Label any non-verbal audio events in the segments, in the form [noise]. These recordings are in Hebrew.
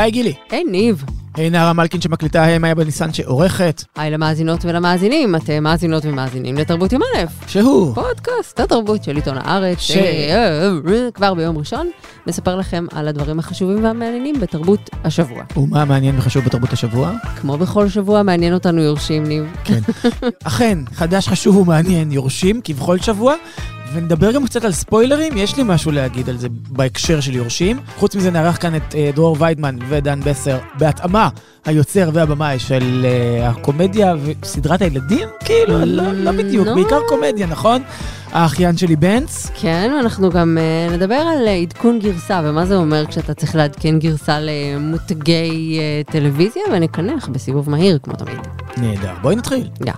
היי גילי. היי ניב. היי נערה מלכין שמקליטה, היי מאיה בניסן שעורכת. היי למאזינות ולמאזינים, אתם מאזינות ומאזינים לתרבות יום א'. שהוא. פודקאסט התרבות של עיתון הארץ, ש- כבר ביום ראשון, מספר לכם על הדברים החשובים והמעניינים בתרבות השבוע. ומה מעניין וחשוב בתרבות השבוע? כמו בכל שבוע, מעניין אותנו יורשים, ניב. כן. אכן, חדש חשוב ומעניין, יורשים כבכל שבוע. ונדבר גם קצת על ספוילרים, יש לי משהו להגיד על זה בהקשר של יורשים. חוץ מזה נערך כאן את אה, דרור ויידמן ודן בסר, בהתאמה היוצר והבמאי של אה, הקומדיה וסדרת הילדים, כאילו, לא, לא בדיוק, נו. בעיקר קומדיה, נכון? האחיין שלי בנץ. כן, אנחנו גם אה, נדבר על אה, עדכון גרסה, ומה זה אומר כשאתה צריך לעדכן גרסה למותגי אה, טלוויזיה, ונקנח בסיבוב מהיר, כמו תמיד. נהדר, בואי נתחיל. יא.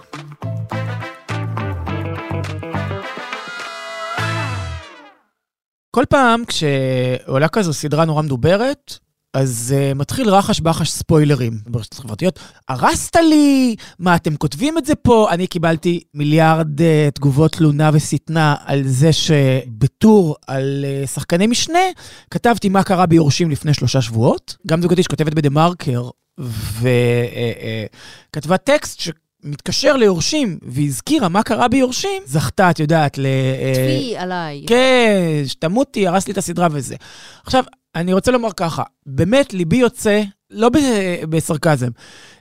כל פעם כשעולה כזו סדרה נורא מדוברת, אז uh, מתחיל רחש בחש ספוילרים ברשתות חברתיות. הרסת לי, מה אתם כותבים את זה פה? אני קיבלתי מיליארד uh, תגובות תלונה ושטנה על זה שבטור על uh, שחקני משנה, כתבתי מה קרה ביורשים לפני שלושה שבועות. גם זוגתי שכותבת בדה מרקר, וכתבה טקסט ש... מתקשר ליורשים והזכירה מה קרה ביורשים, זכתה, את יודעת, ל... אה, צבי עליי. כן, שתמותי, הרס לי את הסדרה וזה. עכשיו, אני רוצה לומר ככה, באמת ליבי יוצא, לא בסרקזם,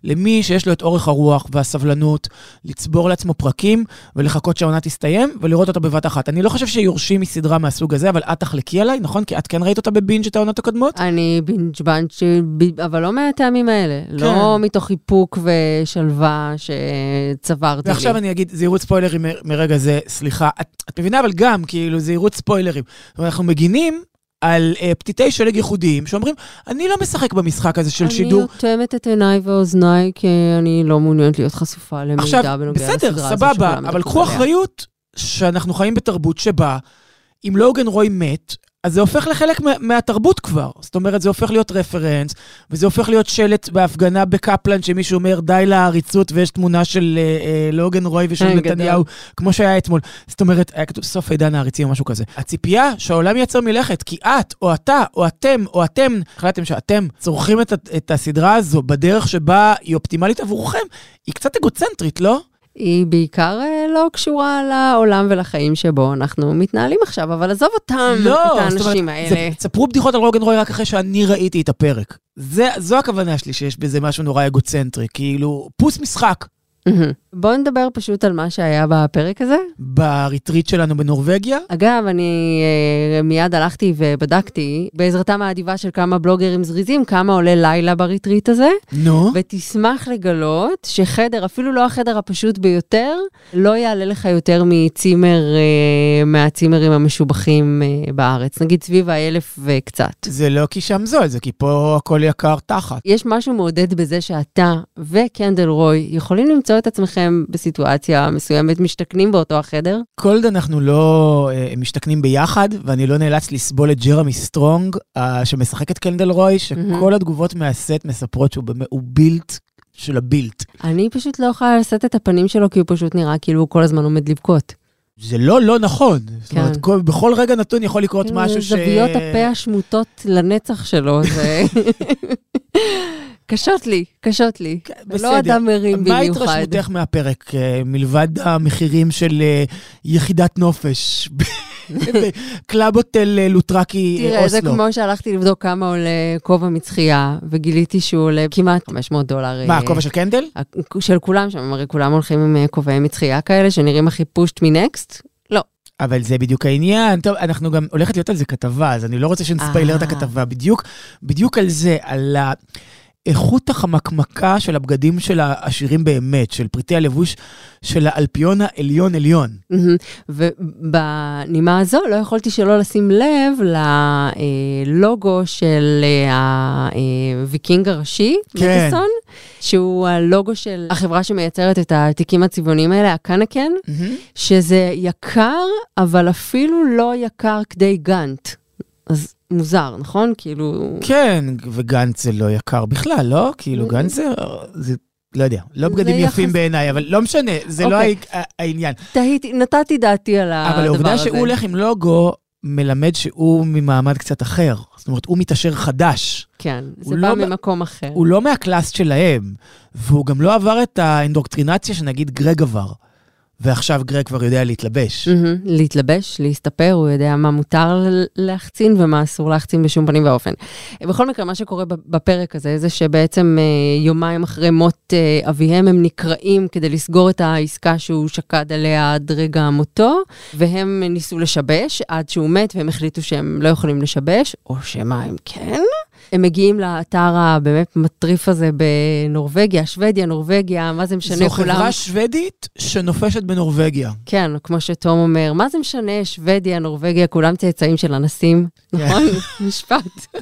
למי שיש לו את אורך הרוח והסבלנות לצבור לעצמו פרקים ולחכות שהעונה תסתיים ולראות אותה בבת אחת. אני לא חושב שיורשים מסדרה מהסוג הזה, אבל את תחלקי עליי, נכון? כי את כן ראית אותה בבינג' את העונות הקודמות? אני בינג' בנץ', ב- אבל לא מהטעמים האלה. כן. לא מתוך איפוק ושלווה שצברתי לי. ועכשיו אני אגיד זהירות ספוילרים מרגע זה, סליחה. את, את מבינה, אבל גם, כאילו, זהירות ספוילרים. אנחנו מגינים על uh, פתיתי שלג ייחודיים, שאומרים, אני לא משחק במשחק הזה של שידור. אני אוטמת את עיניי ואוזניי, כי אני לא מעוניינת להיות חסופה למידע עכשיו, בנוגע לסדרה בסדר, סבבה, אבל קחו. אחריות שאנחנו חיים בתרבות שבה אם לוגן רוי מת, אז זה הופך לחלק מה, מהתרבות כבר. זאת אומרת, זה הופך להיות רפרנס, וזה הופך להיות שלט בהפגנה בקפלן, שמישהו אומר, די לעריצות, ויש תמונה של אה, אה, לוגן רוי ושל אה, נתניהו, גדול. כמו שהיה אתמול. זאת אומרת, היה כתוב סוף עידן העריצים או משהו כזה. הציפייה שהעולם ייצר מלכת, כי את, או אתה, או אתם, או אתם, החלטתם שאתם צורכים את, את הסדרה הזו בדרך שבה היא אופטימלית עבורכם, היא קצת אגוצנטרית, לא? היא בעיקר אה, לא קשורה לעולם ולחיים שבו אנחנו מתנהלים עכשיו, אבל עזוב אותם, את זאת האנשים אומרת, האלה. זה- ספרו בדיחות על רוגן רוי רק אחרי שאני ראיתי את הפרק. זה, זו הכוונה שלי, שיש בזה משהו נורא אגוצנטרי. כאילו, פוס משחק. מהמם. בואו נדבר פשוט על מה שהיה בפרק הזה. בריטריט שלנו בנורבגיה, אגב, אני אה, מיד הלכתי ובדקתי, בעזרתם האדיבה של כמה בלוגרים זריזים, כמה עולה לילה בריטריט הזה, נו, ותשמח לגלות שחדר, אפילו לא החדר הפשוט ביותר, לא יעלה לך יותר מצימר, אה, מהצימרים המשובחים אה, בארץ. נגיד סביב האלף וקצת. זה לא כי שם זול, זה כי פה הכל יקר תחת. יש משהו מעודד בזה שאתה וקנדל רוי יכולים למצוא את עצמכם בסיטואציה מסוימת, משתכנים באותו החדר. כל עוד אנחנו לא אה, משתכנים ביחד, ואני לא נאלץ לסבול את ג'רמי סטרונג, אה, שמשחק את קנדל רוי, שכל מהמם. התגובות מהסט מספרות שהוא באמת, הוא בילט של הבילט. אני פשוט לא יכולה לשאת את הפנים שלו, כי הוא פשוט נראה כאילו הוא כל הזמן עומד לבכות. זה לא לא נכון. זאת אומרת, כן. כל, בכל רגע נתון יכול לקרות כאילו, משהו ש... זוויות הפה השמוטות לנצח שלו, זה... [laughs] קשות לי, קשות לי. כן, ולא אדם מרים מה במיוחד. התרשמותך מהפרק, אה, מלבד המחירים של אה, יחידת נופש [laughs] בקלאב הוטל אה, לוטרקי אה, תראה, זה אוסלו? כמו שהלכתי לבדוק כמה עולה כובע מצחייה, וגיליתי שהוא עולה כמעט 500 דולר. מה, הכובע של קנדל? של כולם שם, הרי כולם הולכים עם כובעי מצחייה כאלה, שנראים הכי פשוט מנקסט. לא. אבל זה בדיוק העניין. טוב, אנחנו גם, הולכת להיות על זה כתבה, אז אני לא רוצה שנספיילר את. הכתבה. בדיוק, בדיוק על זה, על האיכות החמקמקה של הבגדים של העשירים באמת, של פריטי הלבוש של האלפיון העליון עליון. ובנימה הזו לא יכולתי שלא לשים לב ללוגו של אה, הוויקינג הראשי, כן. מטסון, שהוא הלוגו של החברה שמייצרת את התיקים הצבעוניים האלה, הקנקן, שזה יקר, אבל אפילו לא יקר כדי גאנט. אז מוזר, נכון? כאילו... כן, וגנץ זה לא יקר בכלל, לא? כאילו, גנץ זה, זה לא יודע, לא בגדים יפים יחס- בעיניי, אבל לא משנה, זה לא אוקיי. הע- העניין. תהיתי, נתתי דעתי על הדבר הזה. אבל העובדה שהוא הולך עם לוגו מלמד שהוא ממעמד קצת אחר. זאת אומרת, הוא מתעשר חדש. כן, זה הוא בא לא- ממקום אחר. הוא לא מהקלאס שלהם, והוא גם לא עבר את האינדוקטרינציה שנגיד גרג עבר. ועכשיו גרג כבר יודע להתלבש. מהמם, להתלבש, להסתפר, הוא יודע מה מותר להחצין ומה אסור להחצין בשום פנים ואופן. בכל מקרה, מה שקורה בפרק הזה, זה שבעצם אה, יומיים אחרי מות אה, אביהם, הם נקראים כדי לסגור את העסקה שהוא שקד עליה עד רגע מותו, והם ניסו לשבש עד שהוא מת, והם החליטו שהם לא יכולים לשבש, או שמא הם כן. הם מגיעים לאתר הבאמת מטריף הזה בנורבגיה, שוודיה, נורבגיה, מה זה משנה, זו כולם... חברה שוודית שנופשת בנורבגיה. כן, כמו שתום אומר, מה זה משנה, שוודיה, נורבגיה, כולם צאצאים של אנסים, נכון? [laughs] משפט.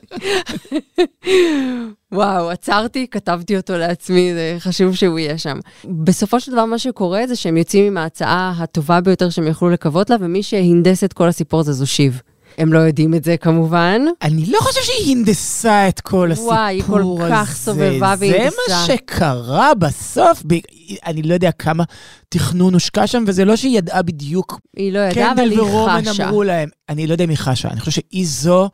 וואו, עצרתי, כתבתי אותו לעצמי, זה חשוב שהוא יהיה שם. בסופו של דבר, מה שקורה זה שהם יוצאים עם ההצעה הטובה ביותר שהם יכלו לקוות לה, ומי שהנדס את כל הסיפור הזה זו שיב. הם לא יודעים את זה כמובן. אני לא חושב שהיא הנדסה את כל הסיפור הזה. וואי, היא כל כך סובבה זה והנדסה. מה שקרה בסוף. ב... אני לא יודע כמה תכנון הושקע שם, וזה לא שהיא ידעה בדיוק. היא לא ידעה, אבל קנדל היא ורומן חשה. אמרו להם, אני לא יודע אם היא חשה, אני חושב שהיא זו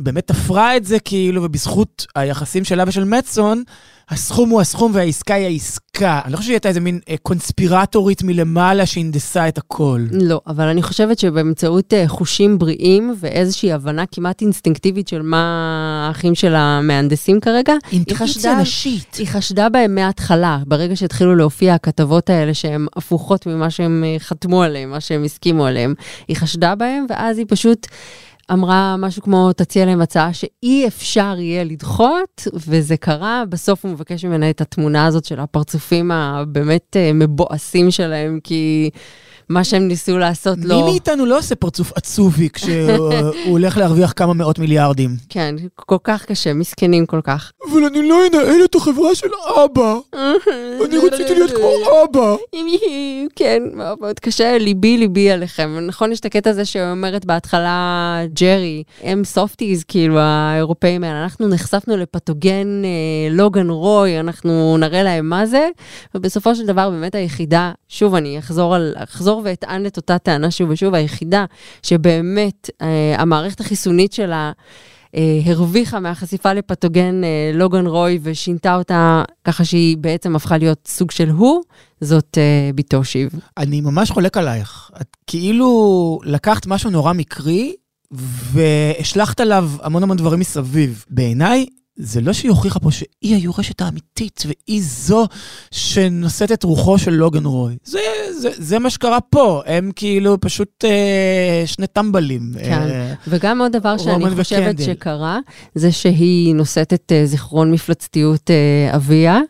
שבאמת תפרה את זה, כאילו, ובזכות היחסים שלה ושל מצון, הסכום הוא הסכום והעסקה היא העסקה. אני לא חושב שהיא הייתה איזה מין אה, קונספירטורית מלמעלה שהנדסה את הכל. לא, אבל אני חושבת שבאמצעות אה, חושים בריאים ואיזושהי הבנה כמעט אינסטינקטיבית של מה האחים של המהנדסים כרגע, אינטואיציה חשדה- נשית. היא חשדה בהם מההתחלה, ברגע שהתחילו להופיע הכתבות האלה שהן הפוכות ממה שהם אה, חתמו עליהם, מה שהם הסכימו עליהם. היא חשדה בהם, ואז היא פשוט אמרה משהו כמו, תציע להם הצעה שאי אפשר יהיה לדחות, וזה קרה. בסוף הוא מבקש ממנה את התמונה הזאת של הפרצופים הבאמת אה, מבואסים שלהם, כי מה שהם ניסו לעשות מי לא... מאיתנו לא עושה פרצוף עצובי כשהוא הולך להרוויח כמה מאות מיליארדים? כן, כל כך קשה, מסכנים כל כך. אבל אני לא אנהל את החברה של אבא. אני רציתי להיות כמו אבא. כן, מאוד מאוד קשה, ליבי ליבי עליכם. נכון, יש את הקטע הזה שאומרת בהתחלה ג'רי, הם סופטיז, כאילו, האירופאים האלה, אנחנו נחשפנו לפתוגן אה, לוגן רוי, אנחנו נראה להם מה זה, ובסופו של דבר באמת היחידה, שוב, אני אחזור, על, אחזור ואטען את אותה טענה שוב ושוב, היחידה שבאמת אה, המערכת החיסונית שלה, אה, הרוויחה מהחשיפה לפתוגן אה, לוגן רוי ושינתה אותה ככה שהיא בעצם הפכה להיות סוג של הוא, זאת אה, בתו שיב. אני ממש חולק עלייך. את כאילו לקחת משהו נורא מקרי, והשלכת עליו המון המון דברים מסביב. בעיניי, זה לא שהיא הוכיחה פה שהיא היורשת האמיתית, והיא זו שנושאת את רוחו של לוגן רוי. זה, זה, זה מה שקרה פה, הם כאילו פשוט אה, שני טמבלים. כן. אה, וגם עוד דבר שאני חושבת וקנדל. שקרה, זה שהיא נושאת את אה, זיכרון מפלצתיות אה, אביה,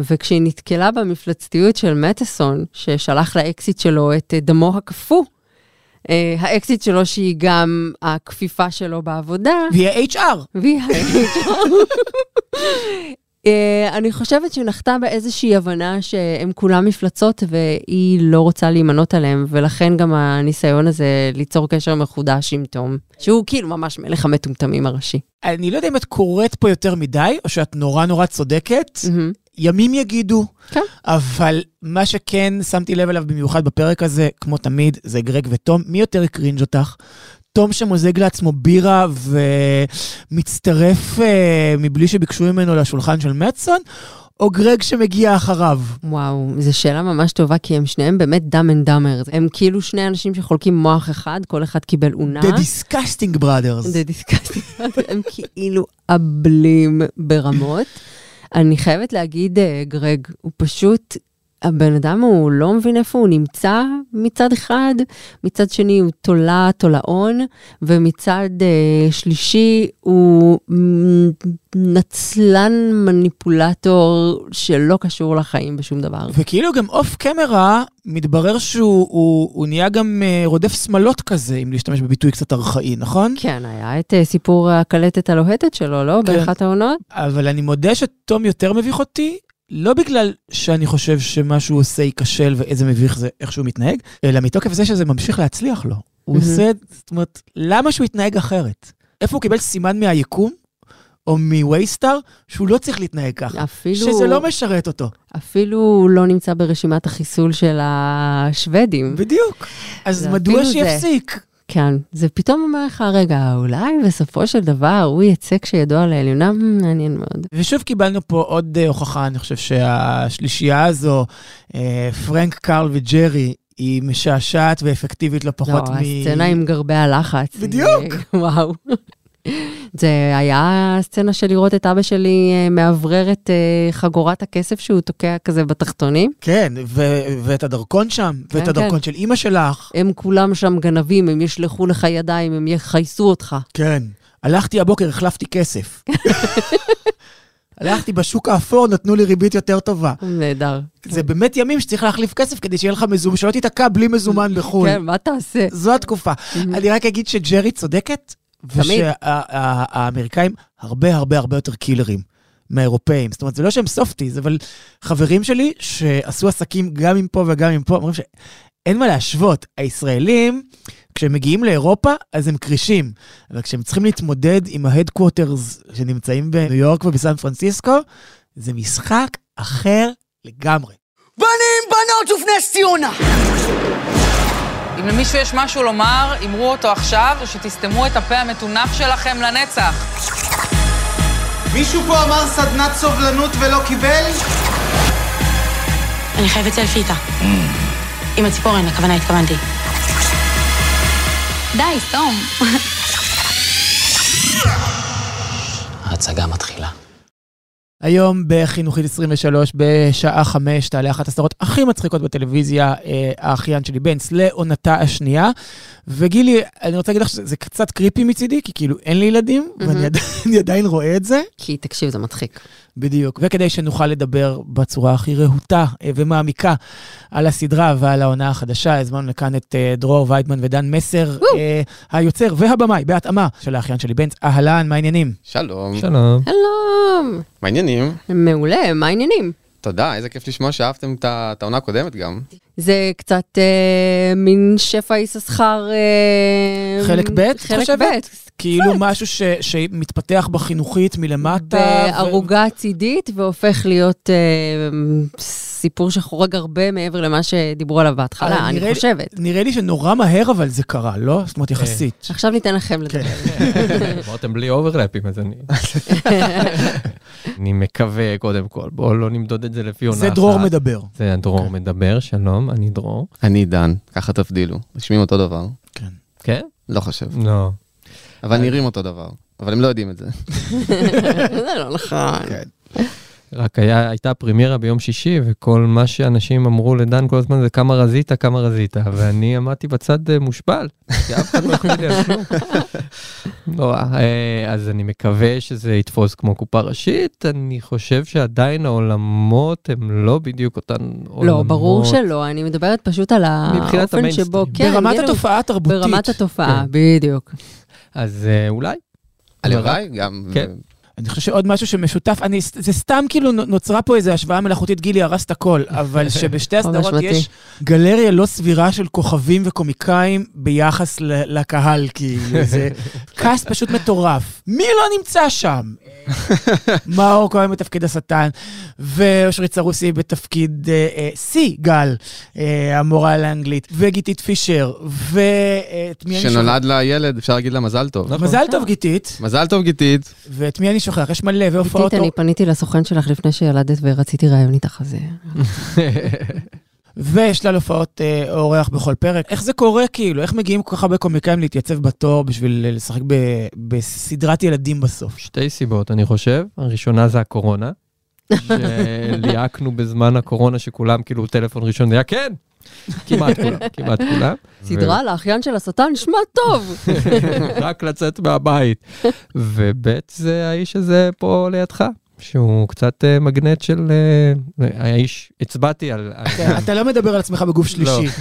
וכשהיא נתקלה במפלצתיות של מטסון, ששלח לאקסית שלו את אה, דמו הקפוא, האקסית שלו שהיא גם הכפיפה שלו בעבודה, והיא ה-HR. והיא ה-HR. אה, אני חושבת שנחתה באיזושהי הבנה שהם כולם מפלצות והיא לא רוצה להימנות עליהם, ולכן גם הניסיון הזה ליצור קשר מחודש עם תום, שהוא כאילו ממש מלך המטומטמים הראשי. אני לא יודע אם את קוראת פה יותר מדי, או שאת נורא נורא צודקת. מהמם. ימים יגידו. כן. אבל מה שכן שמתי לב אליו במיוחד בפרק הזה, כמו תמיד, זה גרג ותום. מי יותר קרינג' אותך? תום שמוזג לעצמו בירה ומצטרף אה, מבלי שביקשו ממנו לשולחן של מצון, או גרג שמגיע אחריו? וואו, זו שאלה ממש טובה, כי הם שניהם באמת dumb and dumber. הם כאילו שני אנשים שחולקים מוח אחד, כל אחד קיבל אונה. The Disgusting Brothers. The disgusting. הם כאילו אבלים ברמות. אני חייבת להגיד, אה, גרג, הוא פשוט, הבן אדם הוא לא מבין איפה הוא נמצא מצד אחד, מצד שני הוא תולה תולעון, ומצד אה, שלישי הוא נצלן מניפולטור שלא קשור לחיים בשום דבר. וכאילו גם אוף קמרה, מתברר שהוא הוא, הוא נהיה גם אה, רודף שמלות כזה, אם להשתמש בביטוי קצת ארכאי, נכון? כן, היה את אה, סיפור הקלטת הלוהטת שלו, לא? כן. באחת העונות? אבל אני מודה שתום יותר מביך אותי, לא בגלל שאני חושב שמה שהוא עושה ייכשל ואיזה מביך זה איך שהוא מתנהג, אלא מתוקף זה שזה ממשיך להצליח לו. הוא מהמם. עושה, זאת אומרת, למה שהוא יתנהג אחרת? איפה הוא קיבל סימן מהיקום, או מווייסטאר, שהוא לא צריך להתנהג ככה? אפילו... שזה לא משרת אותו. אפילו הוא לא נמצא ברשימת החיסול של השוודים. בדיוק. אז מדוע. שיפסיק? כן, זה פתאום אומר לך, רגע, אולי בסופו של דבר הוא יצא כשידוע לעליונה, מעניין מאוד. ושוב קיבלנו פה עוד uh, הוכחה, אני חושב שהשלישייה הזו, uh, פרנק, קארל וג'רי, היא משעשעת ואפקטיבית לא פחות לא, מ... הסצנה עם גרבי הלחץ. בדיוק. [laughs] וואו. זה היה סצנה של לראות את אבא שלי אה, מאוורר את אה, חגורת הכסף שהוא תוקע כזה בתחתונים. כן, ו- ואת הדרכון שם, כן, ואת הדרכון של אימא שלך. הם כולם שם גנבים, הם ישלחו לך ידיים, הם יכייסו אותך. כן. הלכתי הבוקר, החלפתי כסף. [laughs] הלכתי בשוק האפור, נתנו לי ריבית יותר טובה. נהדר. זה באמת ימים שצריך להחליף כסף כדי שיהיה לך מזומן, שלא תיתקע בלי מזומן בחו"ל. כן, מה תעשה? זו התקופה. אני רק אגיד שג'רי צודקת, תמיד. ושהאמריקאים הרבה הרבה הרבה יותר killer־ים מהאירופאים. זאת אומרת, זה לא שהם softies, אבל חברים שלי שעשו עסקים גם עם פה וגם עם פה, אומרים שאין מה להשוות. הישראלים, כשהם מגיעים לאירופה, אז הם כרישים. אבל כשהם צריכים להתמודד עם ה headquarters שנמצאים בניו יורק ובסן פרנסיסקו, זה משחק אחר לגמרי. בנים, בנות ופני ציונה! אם למישהו יש משהו לומר, אמרו אותו עכשיו, או שתסתמו את הפה המטונף שלכם לנצח. מישהו פה אמר סדנת סובלנות ולא קיבל? אני חייבת סלפי איתה. עם הציפורן, הכוונה התכוונתי. די, סתום. ההצגה מתחילה. היום בחינוכית 23, בשעה 5, תעלה אחת הסדרות הכי מצחיקות בטלוויזיה, אה, האחיין שלי בנץ, לעונתה השנייה. וגילי, אני רוצה להגיד לך שזה קצת קריפי מצידי, כי כאילו אין לי ילדים, ואני עדיין- אני עדיין רואה את זה. כי תקשיב, זה מצחיק. בדיוק. וכדי שנוכל לדבר בצורה הכי רהוטה אה, ומעמיקה על הסדרה ועל העונה החדשה, הזמנו לכאן את אה, דרור ויידמן ודן מסר, אה, היוצר והבמאי, בהתאמה, של האחיין שלי בנץ. אהלן, מה העניינים? שלום. שלום. שלום. מה העניינים? מעולה, מה העניינים? תודה, איזה כיף לשמוע שאהבתם את העונה הקודמת גם. זה קצת אה, מין שפע יששכר... אה, חלק ב', את חלק חושבת? ב'. כאילו משהו ש, שמתפתח בחינוכית מלמטה. בערוגה צידית והופך להיות אה, סיפור שחורג הרבה מעבר למה שדיברו עליו בהתחלה, אבל אני נראה חושבת. נראה לי שנורא מהר אבל זה קרה, לא? זאת אומרת, יחסית. עכשיו ניתן לכם לדבר. אמרתם בלי אוברלפים, אז אני... [laughs] אני מקווה, קודם כל, בואו לא נמדוד את זה לפי עונה זה אחת. דרור מדבר. זה דרור מדבר, שלום, אני דרור. אני דן, ככה תבדילו. נשמעים אותו דבר. כן. כן? לא חושב. לא. אבל נראים אותו דבר. אבל הם לא יודעים את זה. [laughs] זה לא נכון. רק היה, הייתה פרימיירה ביום שישי, וכל מה שאנשים אמרו לדן כל הזמן זה כמה רזית, כמה רזית, ואני עמדתי בצד אה, מושפל, כי אף אחד לא לי על כלום. נורא, [laughs] אה, אז אני מקווה שזה יתפוס כמו קופה ראשית, אני חושב שעדיין העולמות הם לא בדיוק אותן עולמות. לא, ברור שלא, אני מדברת פשוט על האופן. שבו, כן, ברמת התופעה התרבותית. ברמת התופעה, כן. בדיוק. אז אה, אולי. הלוואי, גם... כן. אני חושב שעוד משהו שמשותף, אני, זה סתם כאילו נוצרה פה איזו השוואה מלאכותית, גילי הרס את הכל, [laughs] אבל שבשתי הסדרות. יש גלריה לא סבירה של כוכבים וקומיקאים ביחס לקהל, כאילו, זה [laughs] קאסט פשוט מטורף. מי לא נמצא שם? [laughs] מאור כהן בתפקיד השטן, ואושרי צרוסי בתפקיד אה, אה, שיא, גל, אה, המורה לאנגלית, וגיתית פישר, ואת מי אני שוכח? שנולד לה ילד, אפשר להגיד לה מזל טוב. מזל טוב, גיתית. מזל טוב גיתית. ואת מי אני שוכח? יש מלא, והופעות... גיתית, אני פניתי לסוכן שלך לפני שילדת ורציתי ראיון איתך, אז... ויש לה הופעות אה, אורח בכל פרק. איך זה קורה כאילו? איך מגיעים כל כך הרבה קומיקאים להתייצב בתור בשביל אה, לשחק ב- בסדרת ילדים בסוף? שתי סיבות, אני חושב. הראשונה זה הקורונה, [laughs] שליהקנו בזמן הקורונה שכולם כאילו טלפון ראשון, זה היה כן! כמעט כולם, כמעט כולם. סדרה על האחיין של השטן נשמע טוב. [laughs] רק לצאת מהבית. וב' זה האיש הזה פה לידך, שהוא קצת אה, מגנט של... אה, האיש, הצבעתי על... כן, אתה לא מדבר על עצמך בגוף שלישי. [laughs]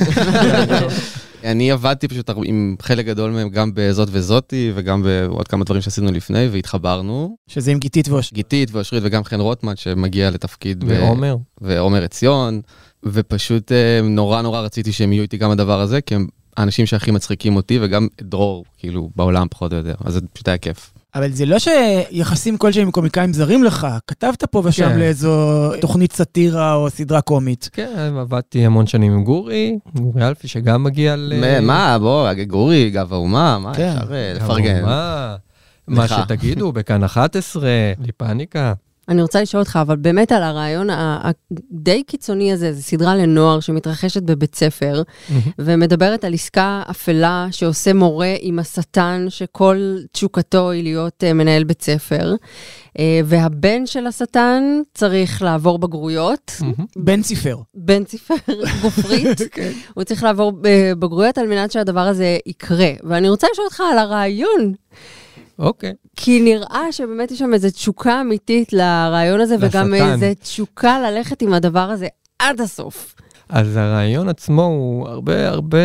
אני עבדתי פשוט עם חלק גדול מהם גם בזאת וזאתי, וגם בעוד כמה דברים שעשינו לפני, והתחברנו. שזה עם גיתית ואוש... גיתית ואושרית וגם חן רוטמן, שמגיע לתפקיד. ועומר. ועומר עציון, ופשוט אה, נורא נורא רציתי שהם יהיו איתי גם הדבר הזה, כי הם האנשים שהכי מצחיקים אותי, וגם דרור, כאילו, בעולם פחות או יותר, אז זה פשוט היה כיף. אבל זה לא שיחסים כלשהם עם קומיקאים זרים לך, כתבת פה ושם כן. לאיזו תוכנית סאטירה או סדרה קומית. כן, עבדתי המון שנים עם גורי, גורי אלפי שגם מגיע ל... מה, בוא, גורי, גב האומה, מה כן. אפשר אה, לפרגן? מה? שתגידו, בכאן 11, בלי פאניקה. אני רוצה לשאול אותך, אבל באמת על הרעיון הדי קיצוני הזה, זו סדרה לנוער שמתרחשת בבית ספר, ומדברת על עסקה אפלה שעושה מורה עם השטן, שכל תשוקתו היא להיות אה, מנהל בית ספר, אה, והבן של השטן צריך לעבור בגרויות, בן ציפר. בן ספר [laughs] גופרית, הוא צריך לעבור אה, בגרויות על מנת שהדבר הזה יקרה. ואני רוצה לשאול אותך על הרעיון. אוקיי. כי נראה שבאמת יש שם איזו תשוקה אמיתית לרעיון הזה, וגם לשטן. איזו תשוקה ללכת עם הדבר הזה עד הסוף. אז הרעיון עצמו הוא הרבה הרבה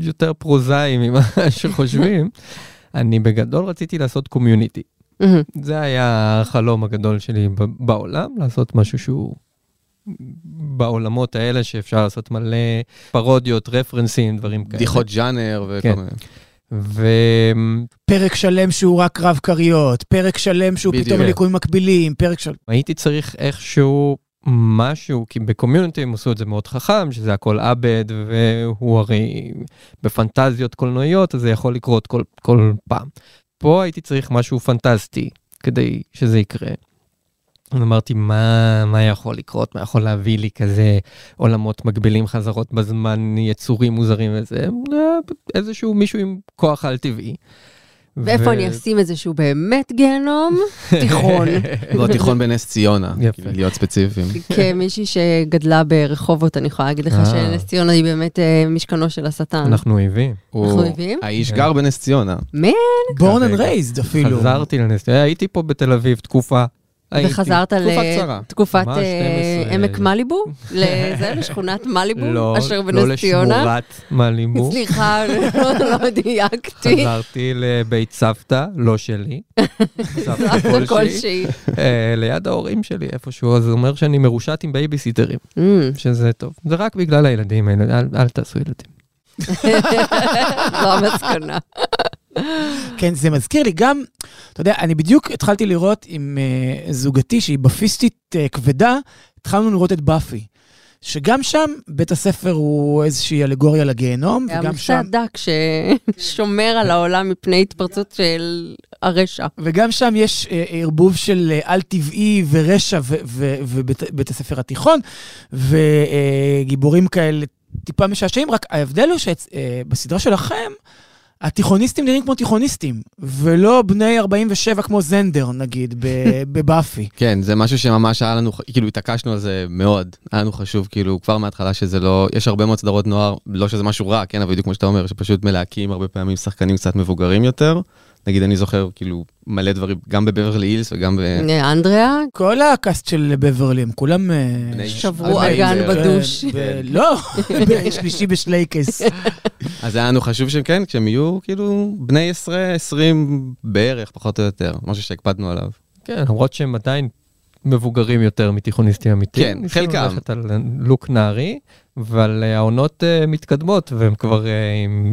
יותר פרוזאי ממה [laughs] שחושבים. אני בגדול רציתי לעשות קומיוניטי. זה היה החלום הגדול שלי ב- בעולם, לעשות משהו שהוא בעולמות האלה שאפשר לעשות מלא פרודיות, רפרנסים, דברים כאלה. בדיחות ז'אנר וכל כן. ו... פרק שלם שהוא רק רב כריות, פרק שלם שהוא בדיוק. פתאום ליקויים מקבילים, פרק של... הייתי צריך איכשהו משהו, כי בקומיוניטי הם עשו את זה מאוד חכם, שזה הכל עבד, והוא הרי בפנטזיות קולנועיות, אז זה יכול לקרות כל, כל פעם. פה הייתי צריך משהו פנטסטי כדי שזה יקרה. אז אמרתי, מה, מה יכול לקרות? מה יכול להביא לי כזה עולמות מקבילים, חזרות בזמן, יצורים מוזרים וזה? אה, איזשהו מישהו עם כוח על-טבעי. ואיפה אני אשים את זה שהוא באמת גיהנום? תיכון. [laughs] לא, תיכון בנס ציונה, יפה. כאילו, להיות ספציפיים. כמישהי שגדלה ברחובות, אני יכולה להגיד לך אה. שנס ציונה היא באמת אה, משכנו של השטן. אנחנו אויבים. אנחנו אויבים? האיש כן. גר בנס ציונה. מן? בורן אנד. רייזד אפילו. חזרתי לנס, הייתי פה בתל אביב תקופה. הייתי. וחזרת. לתקופת אה, 12? עמק מליבו? לזה, לשכונת מליבו? לא, אשר לא בנס ציונה? לשמורת מליבו. סליחה, לא לא דייקתי. חזרתי לבית סבתא, לא שלי. [laughs] סבתא כלשהי. אה, ליד ההורים שלי איפשהו, אז זה אומר שאני מרושת עם בייביסיטרים, Mm. שזה טוב. זה רק בגלל הילדים האלה, אל- אל תעשו ילדים. [laughs] לא המסקנה. כן, זה מזכיר לי גם, אתה יודע, אני בדיוק התחלתי לראות עם uh, זוגתי שהיא בפיסטית uh, כבדה, התחלנו לראות את באפי. שגם שם בית הספר הוא איזושהי אלגוריה לגיהנום, וגם שם, הדק ששומר על העולם מפני התפרצות של הרשע. וגם שם יש uh, ערבוב של על-טבעי ורשע ובית בית הספר התיכון, וגיבורים כאלה טיפה משעשעים, רק ההבדל הוא שבסדרה שלכם, התיכוניסטים נראים כמו תיכוניסטים, ולא בני 47 כמו זנדר, נגיד, [laughs] בבאפי. כן, זה משהו שממש היה לנו, כאילו התעקשנו על זה מאוד. היה לנו חשוב, כאילו, כבר מההתחלה שזה לא, יש הרבה מאוד סדרות נוער, לא שזה משהו רע, כן, אבל בדיוק כמו שאתה אומר, שפשוט מלהקים הרבה פעמים שחקנים קצת מבוגרים יותר. נגיד, אני זוכר, כאילו, מלא דברים, גם בבברלי הילס וגם ב... הנה, אנדריאה, כל הקאסט של בברלי, הם כולם... אה, שברו אגן בדוש. כן, ב- לא, [laughs] בשלישי בשלייקס. [laughs] אז היה לנו חשוב שהם כן, כשהם יהיו, כאילו, בני 10, 20 בערך, פחות או יותר, משהו שהקפדנו עליו. כן, למרות שהם עדיין מבוגרים יותר מתיכוניסטים אמיתיים. כן, ניסינו חלקם. ללכת על לוק נערי, אבל אה, העונות אה, מתקדמות, והם כבר אה, עם...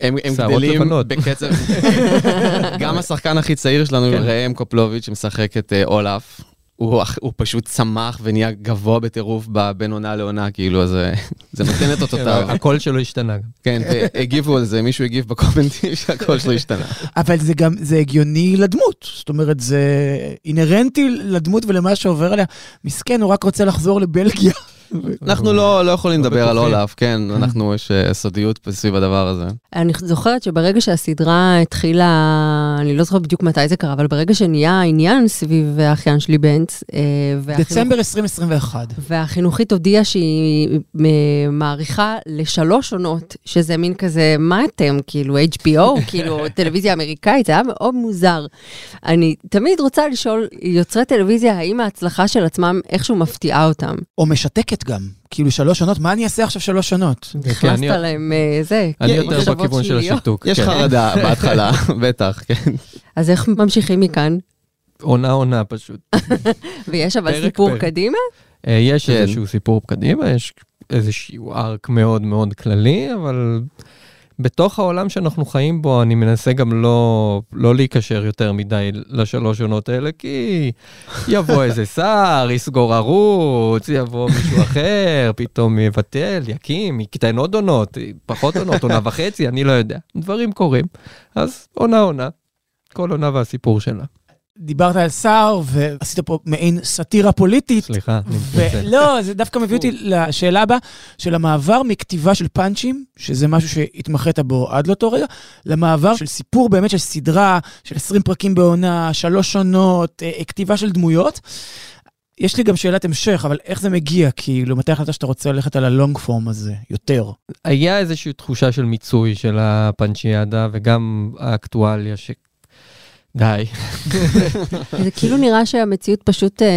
הם, הם גדלים לבנות. בקצב. [laughs] גם השחקן הכי צעיר שלנו, כן. ראם קופלוביץ', שמשחק את אה, אולף, הוא, הוא פשוט צמח ונהיה גבוה בטירוף בין עונה לעונה, כאילו, אז אה, זה נותן את אותותיו. הקול שלו השתנה. כן, והגיבו על זה, מישהו הגיב בקומנטים שהקול שלו השתנה. אבל זה גם, זה הגיוני לדמות. זאת אומרת, זה אינהרנטי לדמות ולמה שעובר עליה. מסכן, הוא רק רוצה לחזור לבלגיה. אנחנו לא לא יכולים לא לדבר על. אולף, כן, אנחנו, יש אה, סודיות סביב הדבר הזה. אני זוכרת שברגע שהסדרה התחילה, אני לא זוכרת בדיוק מתי זה קרה, אבל ברגע שנהיה העניין סביב האחיין שלי בנץ, אה, והחינוך- דצמבר 2021. והחינוכית הודיעה שהיא אה, מעריכה לשלוש עונות, שזה מין כזה, מה אתם, כאילו HBO, [laughs] כאילו טלוויזיה אמריקאית, זה היה מאוד מוזר. אני תמיד רוצה לשאול יוצרי טלוויזיה, האם ההצלחה של עצמם איכשהו מפתיעה אותם? או משתקת גם. כאילו שלוש עונות, מה אני אעשה עכשיו שלוש עונות? כן, הכנסת אני- להם אה, זה, אני כן, יותר בכיוון של. השיתוק. יש כן. חרדה [laughs] בהתחלה, בטח, כן. אז איך ממשיכים מכאן? עונה עונה פשוט. [laughs] ויש אבל סיפור. קדימה? אה, יש כן. איזשהו סיפור קדימה, יש איזשהו ארק מאוד מאוד כללי, אבל בתוך העולם שאנחנו חיים בו, אני מנסה גם לא, לא להיקשר יותר מדי לשלוש עונות האלה, כי יבוא איזה שר, יסגור ערוץ, יבוא מישהו אחר, פתאום יבטל, יקים, ייתן עוד עונות, פחות עונות, עונה וחצי, אני לא יודע. דברים קורים. אז עונה עונה, כל עונה והסיפור שלה. דיברת על סער, ועשית פה מעין סאטירה פוליטית. סליחה, אני מתנצל. לא, זה דווקא מביא אותי לשאלה הבאה, של המעבר מכתיבה של פאנצ'ים, שזה משהו שהתמחית בו עד לאותו רגע, למעבר של סיפור באמת של סדרה, של 20 פרקים בעונה, שלוש עונות, אה, כתיבה של דמויות. יש לי גם שאלת המשך, אבל איך זה מגיע? כאילו, מתי החלטת שאתה רוצה ללכת על הלונג פורם הזה יותר? היה איזושהי תחושה של מיצוי של הפאנצ'יאדה וגם האקטואליה ש... די. [laughs] זה כאילו נראה שהמציאות פשוט אה,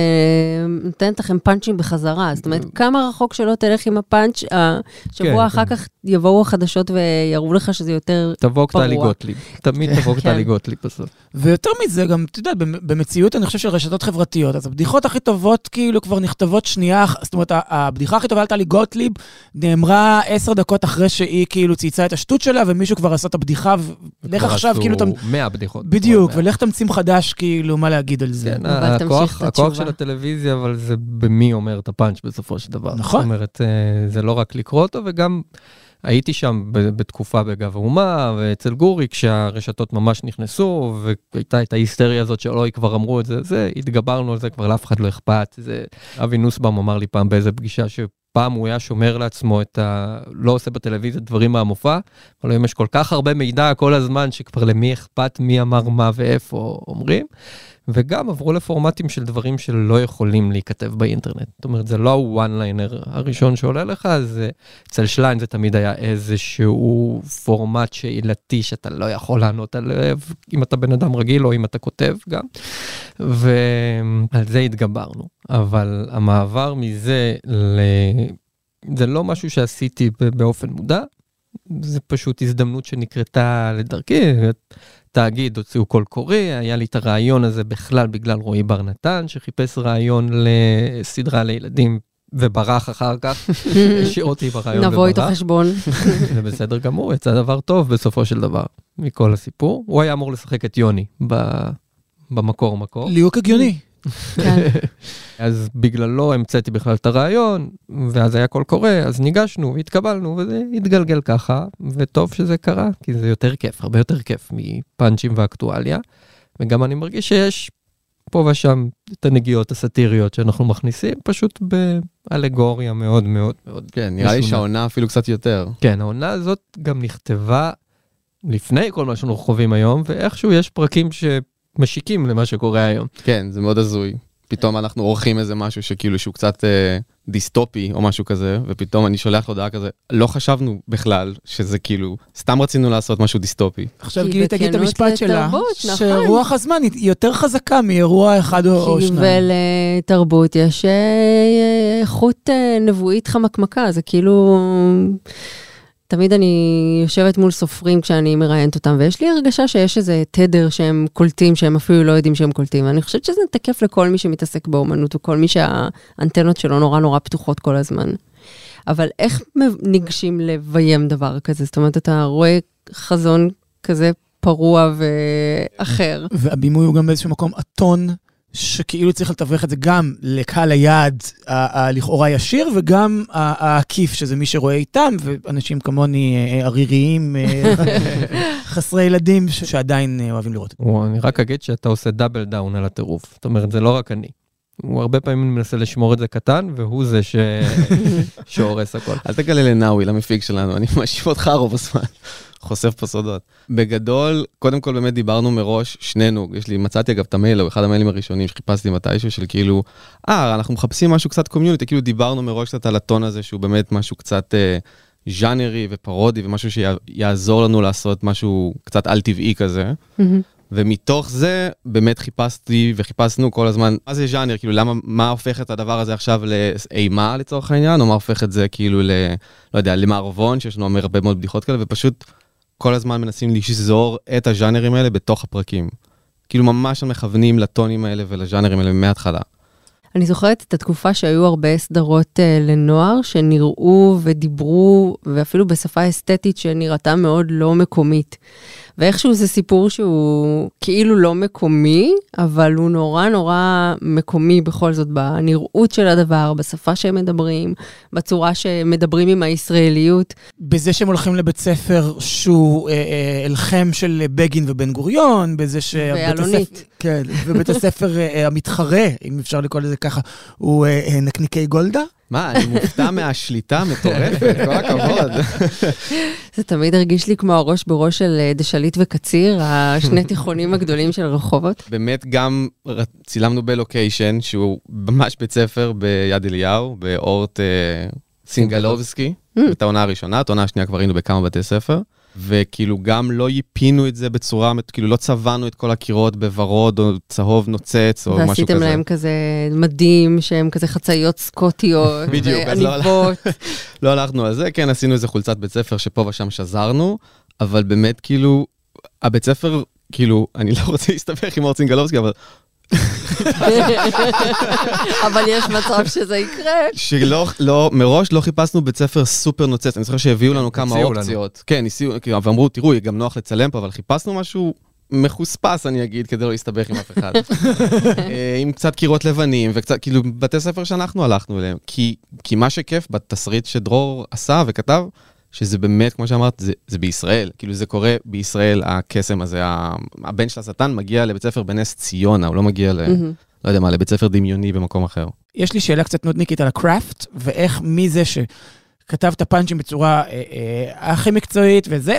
נותנת לכם פאנצ'ים בחזרה. זאת אומרת, [laughs] כמה רחוק שלא תלך עם הפאנץ', השבוע כן, אחר כן. כך יבואו החדשות ויראו לך שזה יותר תבוא טלי פרוע. גוטליב, תמיד תבוא כן. טלי גוטליב בסוף. ויותר מזה, גם, אתה יודע, במ- במציאות, אני חושב, של רשתות חברתיות, אז הבדיחות הכי טובות כאילו כבר נכתבות שנייה, זאת אומרת, הבדיחה הכי טובה על טלי גוטליב נאמרה עשר דקות אחרי שהיא כאילו צייצה את השטות שלה, ומישהו כבר עשה את הבדיחה, ולך עכשיו, כאילו, אתה... 100 בדיחות. בדיוק, כבר 100. ולך תמציא מחדש, כאילו, מה להגיד על זה. כן, אבל הכוח, הכוח התשובה. של הטלוויזיה, אבל זה במי אומר את הפאנץ' בסופו של דבר. נכון. זאת אומרת, אה, זה לא רק לקרוא אותו, וגם הייתי שם בתקופה בגב האומה, ואצל גורי, כשהרשתות ממש נכנסו, והייתה את ההיסטריה הזאת של אוי, כבר אמרו את זה, זה, התגברנו על זה, כבר לאף אחד לא אכפת. זה, אבי נוסבאום אמר לי פעם באיזה פגישה, שפעם הוא היה שומר לעצמו את ה... לא עושה בטלוויזיה דברים מהמופע, אבל היום יש כל כך הרבה מידע כל הזמן, שכבר למי אכפת מי אמר מה ואיפה אומרים. וגם עברו לפורמטים של דברים שלא יכולים להיכתב באינטרנט. זאת אומרת, זה לא הוואן ליינר הראשון שעולה לך, זה אצל שליין זה תמיד היה איזשהו פורמט שעילתי שאתה לא יכול לענות עליו, אם אתה בן אדם רגיל או אם אתה כותב גם. ועל זה התגברנו. אבל המעבר מזה ל... זה לא משהו שעשיתי ב- באופן מודע, זה פשוט הזדמנות שנקרתה לדרכי. תאגיד הוציאו קול קורא, היה לי את הרעיון הזה בכלל בגלל רועי בר נתן, שחיפש רעיון לסדרה לילדים וברח אחר כך, [laughs] השאיר אותי ברעיון נבוא איתו וברח. חשבון. [laughs] זה בסדר גמור, יצא דבר טוב בסופו של דבר, מכל הסיפור. הוא היה אמור לשחק את יוני ב- במקור מקור. ליהוק הגיוני. כן. [laughs] אז בגללו המצאתי בכלל את הרעיון, ואז היה קול קורא, אז ניגשנו והתקבלנו, וזה התגלגל ככה, וטוב שזה קרה, כי זה יותר כיף, הרבה יותר כיף מפאנצ'ים ואקטואליה. וגם אני מרגיש שיש פה ושם את הנגיעות הסאטיריות שאנחנו מכניסים, פשוט באלגוריה מאוד מאוד מאוד. כן, נראה לי. שהעונה אפילו קצת יותר. כן, העונה הזאת גם נכתבה לפני כל מה שאנחנו חווים היום, ואיכשהו יש פרקים שמשיקים למה שקורה היום. כן, זה מאוד הזוי. פתאום אנחנו עורכים איזה משהו שכאילו שהוא קצת אה, דיסטופי או משהו כזה, ופתאום אני שולח הודעה כזה, לא חשבנו בכלל שזה כאילו, סתם רצינו לעשות משהו דיסטופי. עכשיו גילי תגיד את המשפט שלה, נכון. שרוח הזמן היא יותר חזקה מאירוע אחד או או כי שניים. ולתרבות יש אה, איכות אה, נבואית חמקמקה, זה כאילו... תמיד אני יושבת מול סופרים כשאני מראיינת אותם, ויש לי הרגשה שיש איזה תדר שהם קולטים, שהם אפילו לא יודעים שהם קולטים. ואני חושבת שזה תקף לכל מי שמתעסק באומנות, וכל מי שהאנטנות שלו נורא נורא פתוחות כל הזמן. אבל איך ניגשים לביים דבר כזה? זאת אומרת, אתה רואה חזון כזה פרוע ואחר. והבימוי הוא גם באיזשהו מקום אתון, שכאילו צריך לתווך את זה גם לקהל היעד ה- הלכאורה ישיר, וגם ה- העקיף, שזה מי שרואה איתם, ואנשים כמוני אה, עריריים, אה, [laughs] חסרי ילדים, שעדיין אה, אוהבים לראות. אני רק אגיד שאתה עושה דאבל דאון על הטירוף. זאת אומרת, זה לא רק אני. הוא הרבה פעמים מנסה לשמור את זה קטן, והוא זה ש... [laughs] שהורס הכל. אל תגלה לנאווי, למפיק שלנו, אני מאשים אותך רוב הזמן. חושף פה סודות. בגדול, קודם כל באמת דיברנו מראש, שנינו, יש לי, מצאתי אגב את המייל, הוא אחד המיילים הראשונים שחיפשתי מתישהו, של כאילו, אה, אנחנו מחפשים משהו קצת קומיוניטי, כאילו דיברנו מראש קצת על הטון הזה, שהוא באמת משהו קצת אה, ז'אנרי ופרודי, ומשהו שיעזור לנו לעשות משהו קצת על-טבעי כזה. ומתוך זה באמת חיפשתי וחיפשנו כל הזמן מה זה ז'אנר כאילו למה מה הופך את הדבר הזה עכשיו לאימה לצורך העניין או מה הופך את זה כאילו ל... לא יודע למערבון שיש לנו הרבה מאוד בדיחות כאלה ופשוט כל הזמן מנסים לשזור את הז'אנרים האלה בתוך הפרקים. כאילו ממש מכוונים לטונים האלה ולז'אנרים האלה מההתחלה. אני זוכרת את התקופה שהיו הרבה סדרות uh, לנוער שנראו ודיברו, ואפילו בשפה אסתטית שנראתה מאוד לא מקומית. ואיכשהו זה סיפור שהוא כאילו לא מקומי, אבל הוא נורא נורא מקומי בכל זאת, בנראות של הדבר, בשפה שהם מדברים, בצורה שמדברים עם הישראליות. בזה שהם הולכים לבית ספר שהוא אה, אה, אלחם של בגין ובן גוריון, בזה שבית ואלונית. כן, ובית הספר אה, אה, המתחרה, אם אפשר לקרוא לזה ככה, הוא אה, אה, נקניקי גולדה. מה, אני מופתע [laughs] מהשליטה המטורפת, כל הכבוד. זה תמיד הרגיש לי כמו הראש בראש של אה, דשליט וקציר, השני [laughs] תיכונים הגדולים של רחובות. באמת גם צילמנו בלוקיישן, שהוא ממש בית ספר ביד אליהו, באורט אה, סינגלובסקי, את העונה הראשונה, את העונה השנייה כבר היינו בכמה בתי ספר. וכאילו גם לא ייפינו את זה בצורה, כאילו לא צבענו את כל הקירות בוורוד או צהוב נוצץ או משהו כזה. ועשיתם להם כזה מדים שהם כזה חצאיות סקוטיות, [laughs] בדיוק, לא ועניבות. לא הלכנו על זה, כן עשינו איזה חולצת בית ספר שפה ושם שזרנו, אבל באמת כאילו, הבית ספר, כאילו, אני לא רוצה להסתבך עם אורט סינגלובסקי, אבל אבל יש מצב שזה יקרה. שלא, לא, מראש לא חיפשנו בית ספר סופר נוצץ, אני זוכר שהביאו לנו כמה. אופציות. כן, הציעו, כאילו, ואמרו, תראו, גם נוח לצלם פה, אבל חיפשנו משהו מחוספס, אני אגיד, כדי לא להסתבך עם אף אחד. [laughs] אה, עם קצת קירות לבנים, וקצת, כאילו, בתי ספר שאנחנו הלכנו אליהם. כי, כי מה שכיף בתסריט שדרור עשה וכתב, שזה באמת, כמו שאמרת, זה, זה בישראל. כאילו, זה קורה בישראל, הקסם הזה, הבן של השטן מגיע לבית ספר בנס ציונה, הוא לא מגיע ל... לא יודע מה, לבית ספר דמיוני במקום אחר. יש לי שאלה קצת נודניקית על הקראפט, ואיך מזה שכתב את הפאנצ'ים בצורה אה, אה, הכי מקצועית וזה,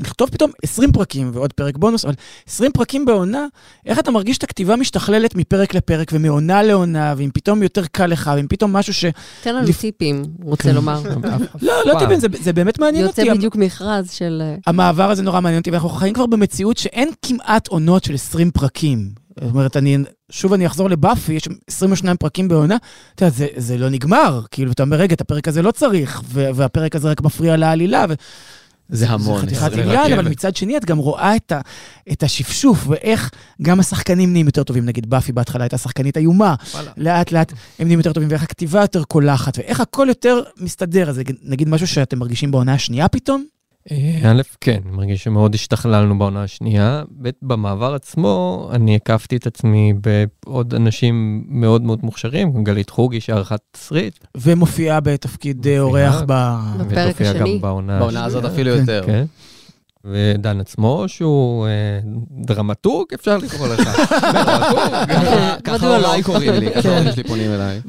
לכתוב פתאום 20 פרקים ועוד פרק בונוס, אבל 20 פרקים בעונה, איך אתה מרגיש את הכתיבה משתכללת מפרק לפרק ומעונה לעונה, ואם פתאום יותר קל לך, ואם פתאום משהו ש... תן לנו לפ- טיפים, רוצה לומר. [laughs] לא, לא תבין, זה, זה באמת מעניין יוצא אותי. בדיוק מכרז של... אה, המעבר הזה נורא מעניין אותי, ואנחנו חיים כבר במציאות שאין כמעט עונות של 20 פרקים. זאת אומרת, אני, שוב אני אחזור לבאפי, יש שם 22 פרקים בעונה, אתה יודע, זה, זה לא נגמר. כאילו, אתה אומר, רגע, את הפרק הזה לא צריך, והפרק הזה רק מפריע לעלילה. ו- זה המון. זה חתיכת עניין. אבל מצד שני, את גם רואה את, ה, את השפשוף, ואיך גם השחקנים נהיים יותר טובים. נגיד, באפי בהתחלה הייתה שחקנית איומה, לאט לאט הם נהיים יותר טובים, ואיך הכתיבה יותר קולחת, ואיך הכל יותר מסתדר. אז זה נגיד משהו שאתם מרגישים בעונה השנייה פתאום? אה, א', כן, אני מרגיש שמאוד השתכללנו בעונה השנייה. ב', במעבר עצמו, אני הקפתי את עצמי בעוד אנשים מאוד מאוד מוכשרים, כמו גלית חוגי שערכה תסריט. ומופיעה בתפקיד אה, אורח ב... בפרק ותופיע השני. גם בעונה בעונה הזאת השנייה. אפילו כן. יותר. כן. ודן עצמו, שהוא אה, דרמטורג, אפשר לקרוא לך. [laughs] ככה- לא? הוריי קוראים לי, ככה כן. ההורים שלי פונים אליי.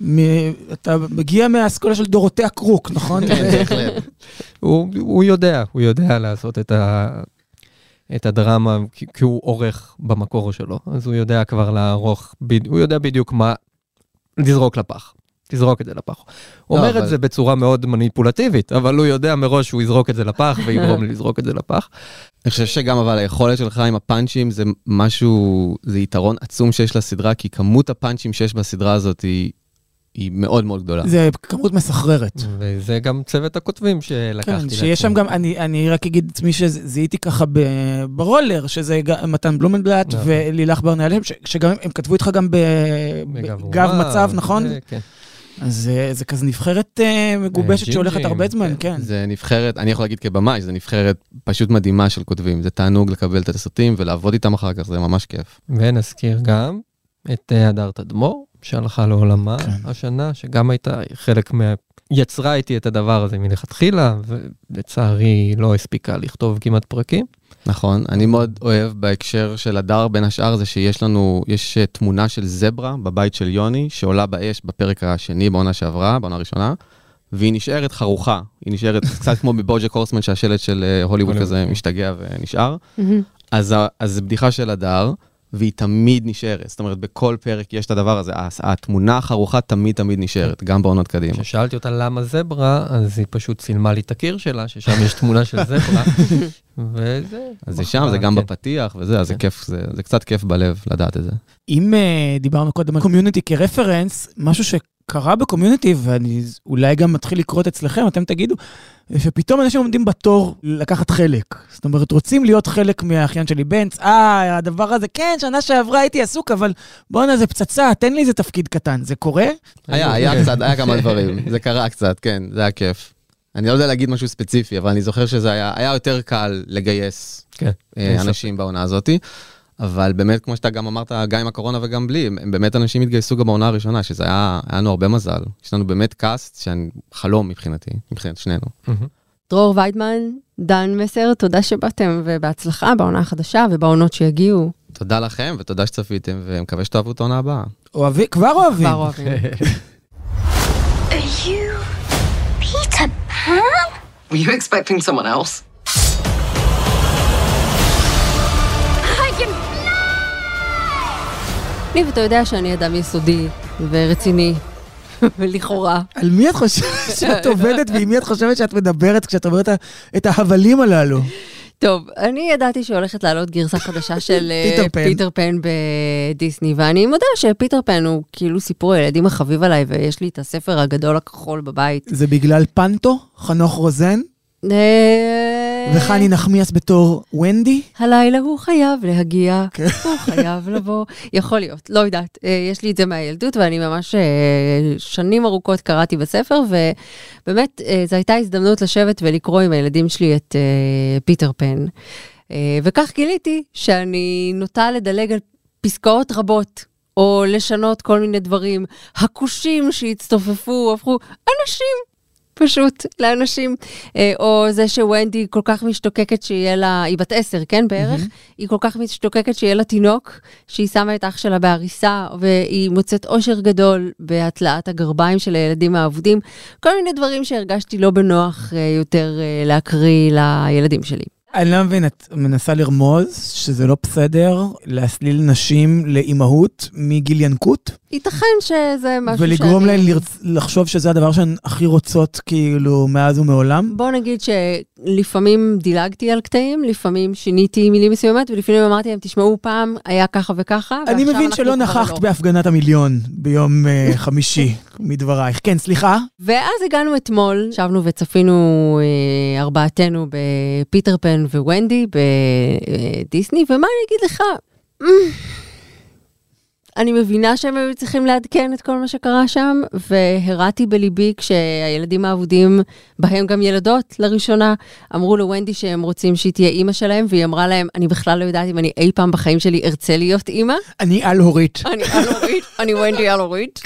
אתה מגיע מהאסכולה של דורותיה קרוק, נכון? כן, בהחלט. הוא, יודע, הוא יודע לעשות את, ה, את הדרמה, כי, הוא עורך במקור שלו, אז הוא יודע כבר לערוך, הוא יודע בדיוק מה, לזרוק לפח. תזרוק את זה לפח. הוא לא, אומר אבל- את זה בצורה מאוד מניפולטיבית, אבל הוא יודע מראש שהוא יזרוק את זה לפח ויגרום לי לזרוק את זה לפח. אני חושב שגם אבל היכולת שלך עם הפאנצ'ים זה משהו, זה יתרון עצום שיש לסדרה, כי כמות הפאנצ'ים שיש בסדרה הזאת היא, היא מאוד מאוד גדולה. זה כמות מסחררת. וזה גם צוות הכותבים שלקחתי כן, שיש שם גם, אני, אני רק אגיד עצמי שזיהיתי ככה ב- ברולר, שזה מתן בלומנבלט נכון. ולילך ברנאל, ש- שגם הם כתבו איתך גם בגב מצב, נכון? כן. אז זה- זה כזה נבחרת אה, מגובשת ג'ינג'ים, שהולכת הרבה זמן, כן. כן. זה נבחרת, אני יכול להגיד כבמאי, זה נבחרת פשוט מדהימה של כותבים. זה תענוג לקבל את התסרטים ולעבוד איתם אחר כך, זה ממש כיף. ונזכיר גם את אה, הדר תדמור, שהלכה לעולמה כן. השנה, שגם הייתה חלק מה... יצרה איתי את הדבר הזה מלכתחילה, ולצערי לא הספיקה לכתוב כמעט פרקים. נכון, אני מאוד אוהב בהקשר של הדר, בין השאר, זה שיש לנו, יש אה, תמונה של זברה בבית של יוני, שעולה באש בפרק השני בעונה שעברה, בעונה הראשונה, והיא נשארת חרוכה. היא נשארת [laughs] קצת כמו בבוג'ק הורסמן, שהשלט של אה, הוליווד כזה. משתגע ונשאר. אז, זה בדיחה של הדר, והיא תמיד נשארת. זאת אומרת, בכל פרק יש את הדבר הזה. התמונה החרוכה תמיד תמיד נשארת, גם בעונות קדימה. כששאלתי אותה למה זברה, אז היא פשוט צילמה לי את הקיר שלה, ששם יש תמונה של [laughs] זברה, וזה... אז זה שם, זה גם כן. בפתיח וזה, אז זה כן. כיף, זה, זה קצת כיף בלב לדעת את זה. אם אה, דיברנו קודם על קומיוניטי כרפרנס, משהו קרה בקומיוניטי, ואני אולי גם מתחיל לקרות אצלכם, אתם תגידו, שפתאום אנשים עומדים בתור לקחת חלק. זאת אומרת, רוצים להיות חלק מהאחיין שלי בנץ, אה, הדבר הזה, כן, שנה שעברה הייתי עסוק, אבל בואנה, זה פצצה, תן לי איזה תפקיד קטן. זה קורה? היה, היה קצת, היה כמה דברים. זה קרה קצת, כן, זה היה כיף. אני לא יודע להגיד משהו ספציפי, אבל אני זוכר שזה היה, היה יותר קל לגייס כן. אה, אנשים בעונה הזאתי. אבל באמת, כמו שאתה גם אמרת, גם עם הקורונה וגם בלי, הם באמת אנשים התגייסו גם בעונה הראשונה, שזה היה, היה לנו הרבה מזל. יש לנו באמת קאסט חלום מבחינתי, מבחינת שנינו. דרור ויידמן, דן מסר, תודה שבאתם, ובהצלחה בעונה החדשה ובעונות שיגיעו. תודה לכם ותודה שצפיתם, ומקווה שתאהבו את העונה הבאה. אוהבים, כבר אוהבים. כבר אוהבים. [laughs] Are you Peter Pan? Were you expecting someone else? ניב, אתה יודע שאני אדם יסודי ורציני, [laughs] לכאורה. על מי את חושבת שאת [laughs] עובדת ועם מי את חושבת שאת מדברת כשאת אומרת את ההבלים הללו? טוב, אני ידעתי שהולכת לעלות גרסה חדשה של [laughs] אה, פיטר פן. בדיסני, ואני מודה שפיטר פן הוא כאילו סיפור הילדים החביב עליי, ויש לי את הספר הגדול הכחול בבית. זה בגלל פנטו, חנוך רוזן, אה, וחני נחמיאס בתור ונדי? הלילה הוא חייב להגיע, כן. הוא חייב [laughs] לבוא. יכול להיות, לא יודעת. אה, יש לי את זה מהילדות, ואני ממש אה, שנים ארוכות קראתי בספר, ובאמת, אה, זו הייתה הזדמנות לשבת ולקרוא עם הילדים שלי את פיטר פן. וכך גיליתי שאני נוטה לדלג על פסקאות רבות. או לשנות כל מיני דברים. הכושים שהצטופפו הפכו אנשים פשוט לאנשים, אה, או זה שוונדי כל כך משתוקקת שיהיה לה, היא בת עשר, כן, בערך? היא כל כך משתוקקת שיהיה לה תינוק, שהיא שמה את אח שלה בעריסה, והיא מוצאת אושר גדול בהתלאת הגרביים של הילדים האבודים. כל מיני דברים שהרגשתי לא בנוח אה, יותר אה, להקריא לילדים שלי. אני לא מבין, את מנסה לרמוז שזה לא בסדר להסליל נשים לאימהות מגיל ינקות? ייתכן שזה משהו ולגרום שאני- להן לרצ... לחשוב שזה הדבר שהן הכי רוצות, כאילו, מאז ומעולם? בוא נגיד שלפעמים דילגתי על קטעים, לפעמים שיניתי מילים מסוימות, ולפעמים אמרתי להם, תשמעו, פעם היה ככה וככה, אני ועכשיו מבין אנחנו שלא כבר נכחת לא." בהפגנת המיליון ביום אה, [laughs] חמישי, מדברייך. כן, סליחה? ואז הגענו אתמול, ישבנו וצפינו אה, ארבעתנו בפיטר פן וונדי בדיסני, ומה אני אגיד לך? אני מבינה שהם היו צריכים לעדכן את כל מה שקרה שם, והרעתי בליבי כשהילדים האבודים, בהם גם ילדות לראשונה, אמרו לוונדי שהם רוצים שהיא תהיה אימא שלהם, והיא אמרה להם, אני בכלל לא יודעת אם אני אי פעם בחיים שלי ארצה להיות אימא. אני על-הורית. אני על-הורית, [laughs] אני ונדי על-הורית.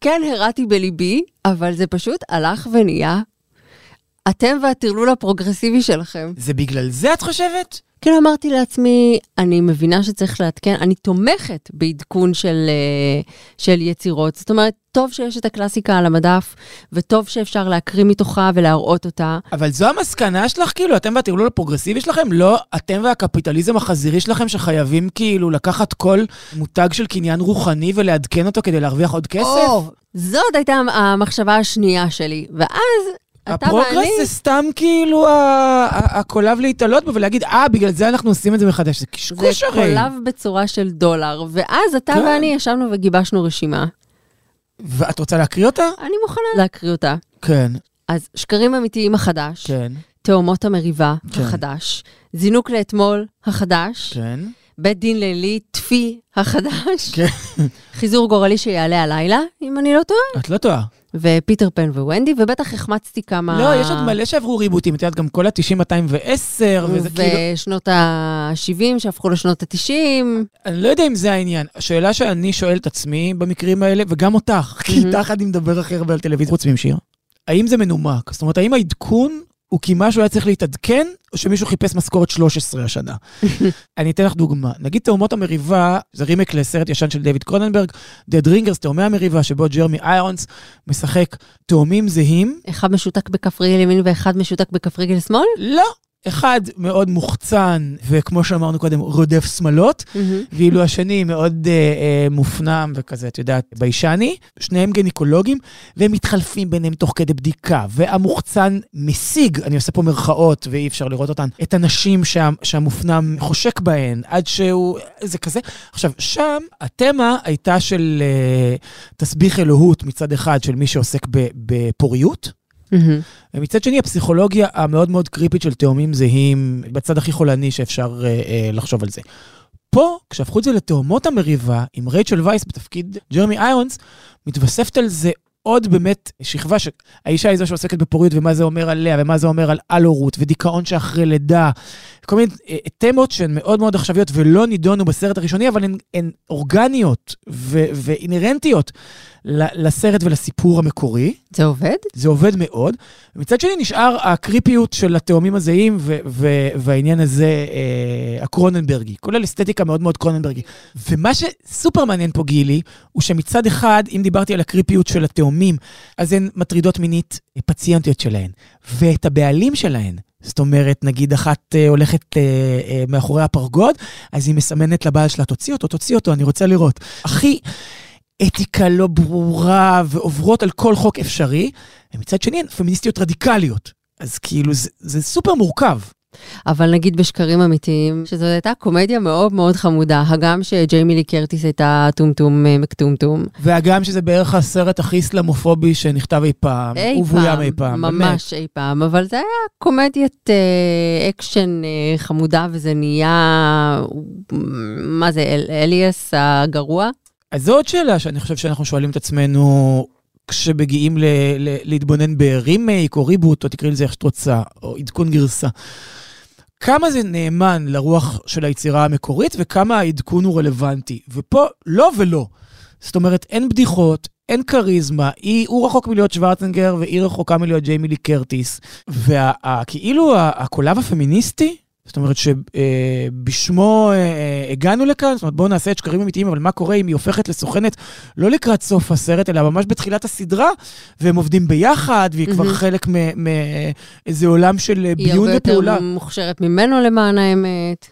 כן, הרעתי בליבי, אבל זה פשוט הלך ונהיה אתם והטרלול הפרוגרסיבי שלכם. זה בגלל זה את חושבת? כאילו אמרתי לעצמי, אני מבינה שצריך לעדכן, אני תומכת בעדכון של, אה, של יצירות. זאת אומרת, טוב שיש את הקלאסיקה על המדף, וטוב שאפשר להקריא מתוכה ולהראות אותה. אבל זו המסקנה שלך, כאילו, אתם והטרלול הפרוגרסיבי שלכם? לא אתם והקפיטליזם החזירי שלכם שחייבים כאילו לקחת כל מותג של קניין רוחני ולעדכן אותו כדי להרוויח עוד כסף? או, זאת הייתה המחשבה השנייה שלי. ואז הפרוגרס. זה סתם כאילו הקולב להתעלות בו ולהגיד, אה, בגלל זה אנחנו עושים את זה מחדש. זה זה קשקוש הרי. קולב בצורה של דולר, ואז אתה כן. ואני ישבנו וגיבשנו רשימה. ואת רוצה להקריא אותה? אני מוכנה להקריא אותה. כן, אז שקרים אמיתיים החדש, כן, תאומות המריבה כן. החדש, זינוק לאתמול החדש, כן. בית דין לילי טפי החדש, כן. חיזור גורלי שיעלה הלילה, אם אני לא טועה, את לא טועה. ופיטר פן וונדי, ובטח החמצתי כמה... לא, יש עוד מלא שעברו ריבוטים, את יודעת, גם כל ה-90-210, וזה כאילו... ושנות ה-70 שהפכו לשנות ה-90. אני לא יודע אם זה העניין. השאלה שאני שואל את עצמי במקרים האלה, וגם אותך, כי איתך אני מדבר הכי הרבה על טלוויזיה, חוץ משיר. האם זה מנומק? זאת אומרת, האם העדכון הוא כי משהו היה צריך להתעדכן, או שמישהו חיפש משכורת 13 השנה? [laughs] אני אתן לך דוגמה. נגיד תאומות המריבה, זה רימק לסרט ישן של דיוויד קרוננברג, Dead Ringers, תאומי המריבה, שבו ג'רמי איירונס משחק תאומים זהים. אחד משותק בכף רגל ימין ואחד משותק בכף רגל שמאל? לא, אחד מאוד מוחצן, וכמו שאמרנו קודם, רודף שמלות, ואילו השני מאוד אה, אה, מופנם וכזה, את יודעת, ביישני. שניהם גניקולוגים, והם מתחלפים ביניהם תוך כדי בדיקה, והמוחצן משיג, אני עושה פה מירכאות ואי אפשר לראות אותן, את הנשים שה, שהמופנם חושק בהן, עד שהוא... זה כזה. עכשיו, שם התמה הייתה של אה, תסביך אלוהות מצד אחד, של מי שעוסק ב, בפוריות. ומצד שני, הפסיכולוגיה המאוד מאוד קריפית של תאומים זהים, בצד הכי חולני שאפשר אה, אה, לחשוב על זה. פה, כשהפכו את זה לתאומות המריבה, עם רייצ'ל וייס בתפקיד ג'רמי איונס, מתווספת על זה עוד באמת שכבה שהאישה היא זו שעוסקת בפוריות ומה זה אומר עליה ומה זה אומר על על-הורות ודיכאון שאחרי לידה. כל מיני אה, תמות שהן מאוד מאוד עכשוויות ולא נידונו בסרט הראשוני, אבל הן, הן אורגניות ו- ואינהרנטיות לסרט ולסיפור המקורי. זה עובד? זה עובד מאוד. ומצד שני נשאר הקריפיות של התאומים הזהים ו- ו- והעניין הזה אה, הקרוננברגי, כולל אסתטיקה מאוד מאוד קרוננברגי. ומה שסופר מעניין פה, גילי, הוא שמצד אחד, אם דיברתי על הקריפיות של התאומים, אז הן מטרידות מינית פציינטיות שלהן, ואת הבעלים שלהן. זאת אומרת, נגיד אחת אה, הולכת אה, אה, מאחורי הפרגוד, אז היא מסמנת לבעל שלה, תוציא אותו, תוציא אותו, אני רוצה לראות. הכי אתיקה לא ברורה ועוברות על כל חוק אפשרי, ומצד שני הן פמיניסטיות רדיקליות. אז כאילו, זה, זה סופר מורכב. אבל נגיד בשקרים אמיתיים, שזו הייתה קומדיה מאוד מאוד חמודה, הגם שג'יימי לי קרטיס הייתה טומטום אה, מקטומטום. והגם שזה בערך הסרט הכי אסלאמופובי שנכתב אי פעם, אי פעם ובוים אי פעם, ממש באמת. אי פעם, אבל זה היה קומדיית אה, אקשן אה, חמודה, וזה נהיה, מה זה, אל, אליאס הגרוע? אז זו עוד שאלה שאני חושב שאנחנו שואלים את עצמנו כשמגיעים ל- ל- להתבונן ברימייק או ריבוט, או תקראי לזה איך שאת רוצה, או עדכון גרסה. כמה זה נאמן לרוח של היצירה המקורית וכמה העדכון הוא רלוונטי. ופה לא ולא. זאת אומרת, אין בדיחות, אין כריזמה, היא, הוא רחוק מלהיות שוורצנגר והיא רחוקה מלהיות ג'יימי לי קרטיס. וכאילו הקולב הפמיניסטי זאת אומרת שבשמו אה, אה, הגענו לכאן, זאת אומרת בואו נעשה את שקרים אמיתיים, אבל מה קורה אם היא הופכת לסוכנת לא לקראת סוף הסרט, אלא ממש בתחילת הסדרה, והם עובדים ביחד, והיא כבר חלק מאיזה עולם של ביון ופעולה. היא הרבה יותר מוכשרת ממנו למען האמת.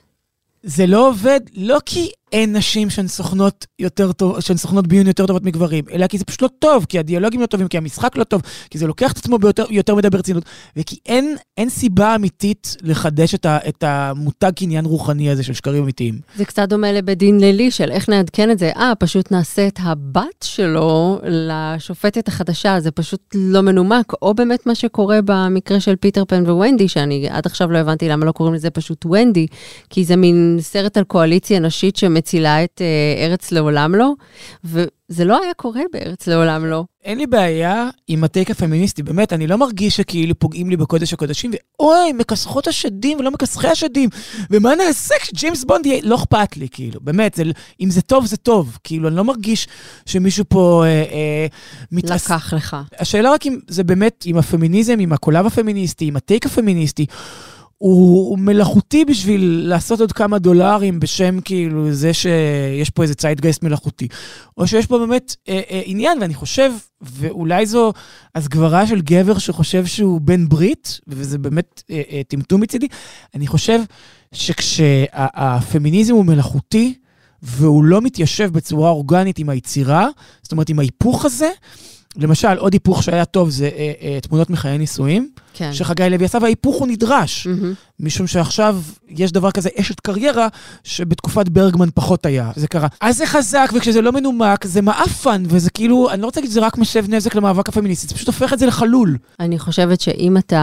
זה לא עובד, לא כי אין נשים שהן סוכנות יותר טוב, שהן סוכנות ביון יותר טובות מגברים, אלא כי זה פשוט לא טוב, כי הדיאלוגים לא טובים, כי המשחק לא טוב, כי זה לוקח את עצמו ביותר, יותר מדי ברצינות, וכי אין, אין סיבה אמיתית לחדש את, ה, את המותג קניין רוחני הזה של שקרים אמיתיים. זה קצת דומה לבדין לילי של איך נעדכן את זה. אה, פשוט נעשה את הבת שלו לשופטת החדשה, זה פשוט לא מנומק, או באמת מה שקורה במקרה של פיטר פן וונדי, שאני עד עכשיו לא הבנתי למה לא קוראים לזה פשוט ונדי, כי זה מין סרט על קואליציה נשית שמצילה את אה, ארץ לעולם לא, וזה לא היה קורה בארץ לעולם לא. אין לי בעיה עם הטייק הפמיניסטי, באמת, אני לא מרגיש שכאילו פוגעים לי בקודש הקודשים, ואוי, מכסחות השדים ולא מכסחי השדים, ומה נעשה כשג'יימס בונד יהיה, לא אכפת לי, כאילו, באמת, זה, אם זה טוב, זה טוב, כאילו, אני לא מרגיש שמישהו פה אה, אה, מתעס... לקח לך. השאלה רק אם זה באמת, עם הפמיניזם, עם הקולב הפמיניסטי, עם הטייק הפמיניסטי, הוא מלאכותי בשביל לעשות עוד כמה דולרים בשם כאילו זה שיש פה איזה ציידגייסט מלאכותי. או שיש פה באמת אה, אה, עניין, ואני חושב, ואולי זו הסגברה של גבר שחושב שהוא בן ברית, וזה באמת אה, אה, טמטום מצידי, אני חושב שכשהפמיניזם הוא מלאכותי, והוא לא מתיישב בצורה אורגנית עם היצירה, זאת אומרת עם ההיפוך הזה, למשל, עוד היפוך שהיה טוב זה אה, אה, תמונות מחיי נישואים, כן. שחגי לוי עשה, וההיפוך הוא נדרש, mm-hmm. משום שעכשיו יש דבר כזה אשת קריירה, שבתקופת ברגמן פחות היה, זה קרה. אז זה חזק, וכשזה לא מנומק, זה מעפן, וזה כאילו, אני לא רוצה להגיד שזה רק מסב נזק למאבק הפמיניסטי, זה פשוט הופך את זה לחלול. אני חושבת שאם אתה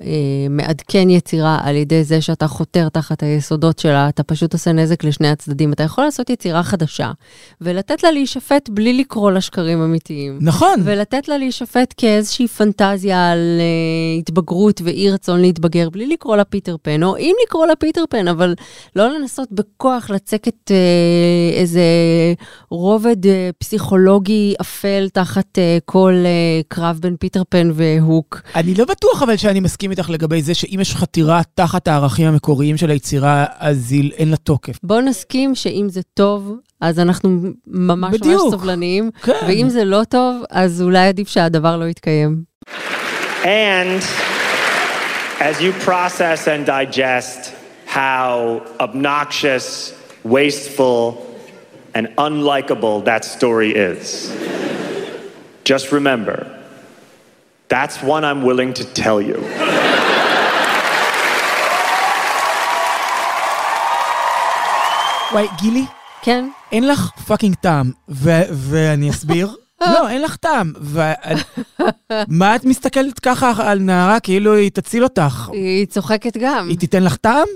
אה, מעדכן יצירה על ידי זה שאתה חותר תחת היסודות שלה, אתה פשוט עושה נזק לשני הצדדים. אתה יכול לעשות יצירה חדשה, ולתת לה להישפט בלי לקרוא לה שקרים אמיתיים. נכון. ולתת לה להישפט כאיזושהי פנטזיה על uh, התבגרות ואי רצון להתבגר, בלי לקרוא לה פיטר פן, או אם לקרוא לה פיטר פן, אבל לא לנסות בכוח לצקת uh, איזה רובד uh, פסיכולוגי אפל תחת uh, כל uh, קרב בין פיטר פן והוק. אני לא בטוח אבל שאני מסכים איתך לגבי זה שאם יש חתירה תחת הערכים המקוריים של היצירה, אז אין לה תוקף. בוא נסכים שאם זה טוב, אז אנחנו ממש בדיוק. ממש סובלניים, כן. ואם זה לא טוב, אז אולי עדיף שהדבר לא יתקיים. And as you process and digest how obnoxious, wasteful, and unlikable that story is, just remember that's one I'm willing to tell you. וואי, גילי, כן. אין לך פאקינג טעם, ו- ואני אסביר. לא, אין לך טעם. ו- [laughs] מה את מסתכלת ככה על נערה כאילו היא תציל אותך? היא צוחקת גם. היא תיתן לך טעם?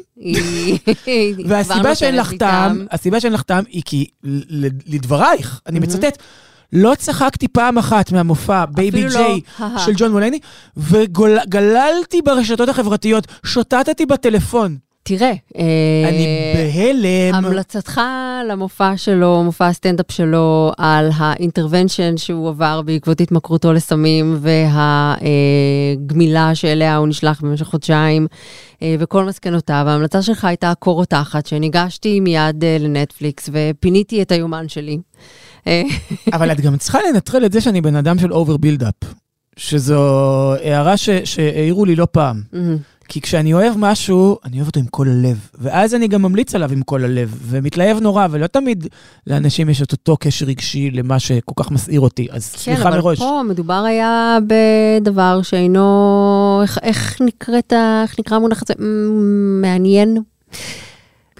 והסיבה שאינה נותנת לך טעם, הסיבה שאין לך טעם היא כי, לדברייך, אני מצטט, לא צחקתי פעם אחת מהמופע בייבי לא, ג'יי הא. של ג'ון מולני, וגללתי ברשתות החברתיות, שוטטתי בטלפון. תראה, אה, אני בהלם. המלצתך למופע שלו, מופע הסטנדאפ שלו, על ה intervention שהוא עבר בעקבות התמכרותו לסמים והגמילה שאליה הוא נשלח במשך חודשיים, אה, וכל מסקנותיו. ההמלצה שלך הייתה כה רותחת, שניגשתי מיד אה, לנטפליקס ופיניתי את היומן שלי. אה, [laughs] אבל את גם צריכה לנטרל את זה שאני בן אדם של over build-up. שזו הערה ש- שהעירו לי לא פעם. מהמם. כי כשאני אוהב משהו, אני אוהב אותו עם כל הלב. ואז אני גם ממליץ עליו עם כל הלב, ומתלהב נורא, ולא תמיד לאנשים יש את אותו קשר רגשי למה שכל כך מסעיר אותי. אז כן, סליחה אבל מראש. פה מדובר היה בדבר שאינו, איך, איך נקראת, איך נקרא המונח הזה? מעניין.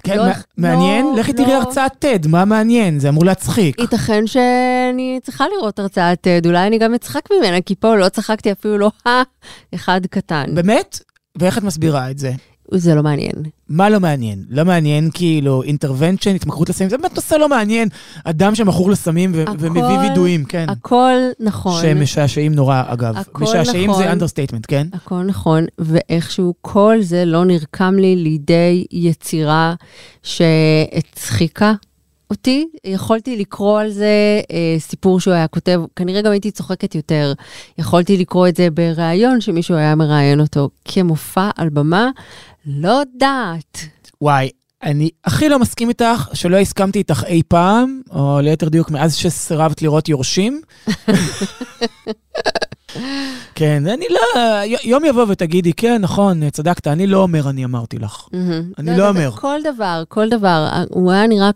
כן, לא- מע- מעניין? לא- לכי תראי לא- הרצאת TED, מה מעניין? זה אמור להצחיק. ייתכן שאני צריכה לראות הרצאת TED, אולי אני גם אצחק ממנה, כי פה לא צחקתי אפילו לא אחד קטן. באמת? ואיך את מסבירה את זה? זה לא מעניין. מה לא מעניין? לא מעניין כאילו אינטרוונצ'ן, התמכרות לסמים, זה באמת נושא לא מעניין. אדם שמכור לסמים ו- הכל- ומביא וידויים, כן. הכל נכון. שהם משעשעים נורא, אגב. הכל משעשעים נכון. זה understatement, כן? הכל נכון, ואיכשהו כל זה לא נרקם לי לידי יצירה שהצחיקה אותי. יכולתי לקרוא על זה אה, סיפור שהוא היה כותב, כנראה גם הייתי צוחקת יותר. יכולתי לקרוא את זה בריאיון שמישהו היה מראיין אותו כמופע על במה, לא יודעת. וואי, אני הכי לא מסכים איתך שלא הסכמתי איתך אי פעם, או ליתר דיוק מאז שסירבת לראות יורשים. [laughs] כן, אני לא, יום יבוא ותגידי, כן, נכון, צדקת, אני לא אומר אני אמרתי לך. אני לא אומר. כל דבר, כל דבר. הוא היה נראה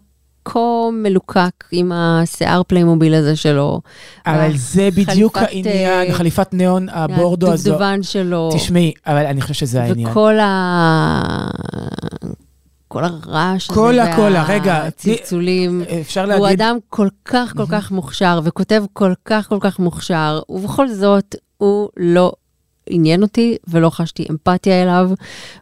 כה מלוקק עם השיער פליימוביל הזה שלו. אבל זה בדיוק העניין, אה, חליפת ניאון הבורדו הזו. הדובדבן שלו. תשמעי, אבל אני חושב שזה העניין. וכל ה... כל הרעש הזה כל הכל, רגע, והצלצולים. אפשר הוא להגיד... אדם כל כך כל כך מוכשר, וכותב כל כך כל כך מוכשר, ובכל זאת, הוא לא עניין אותי, ולא חשתי אמפתיה אליו,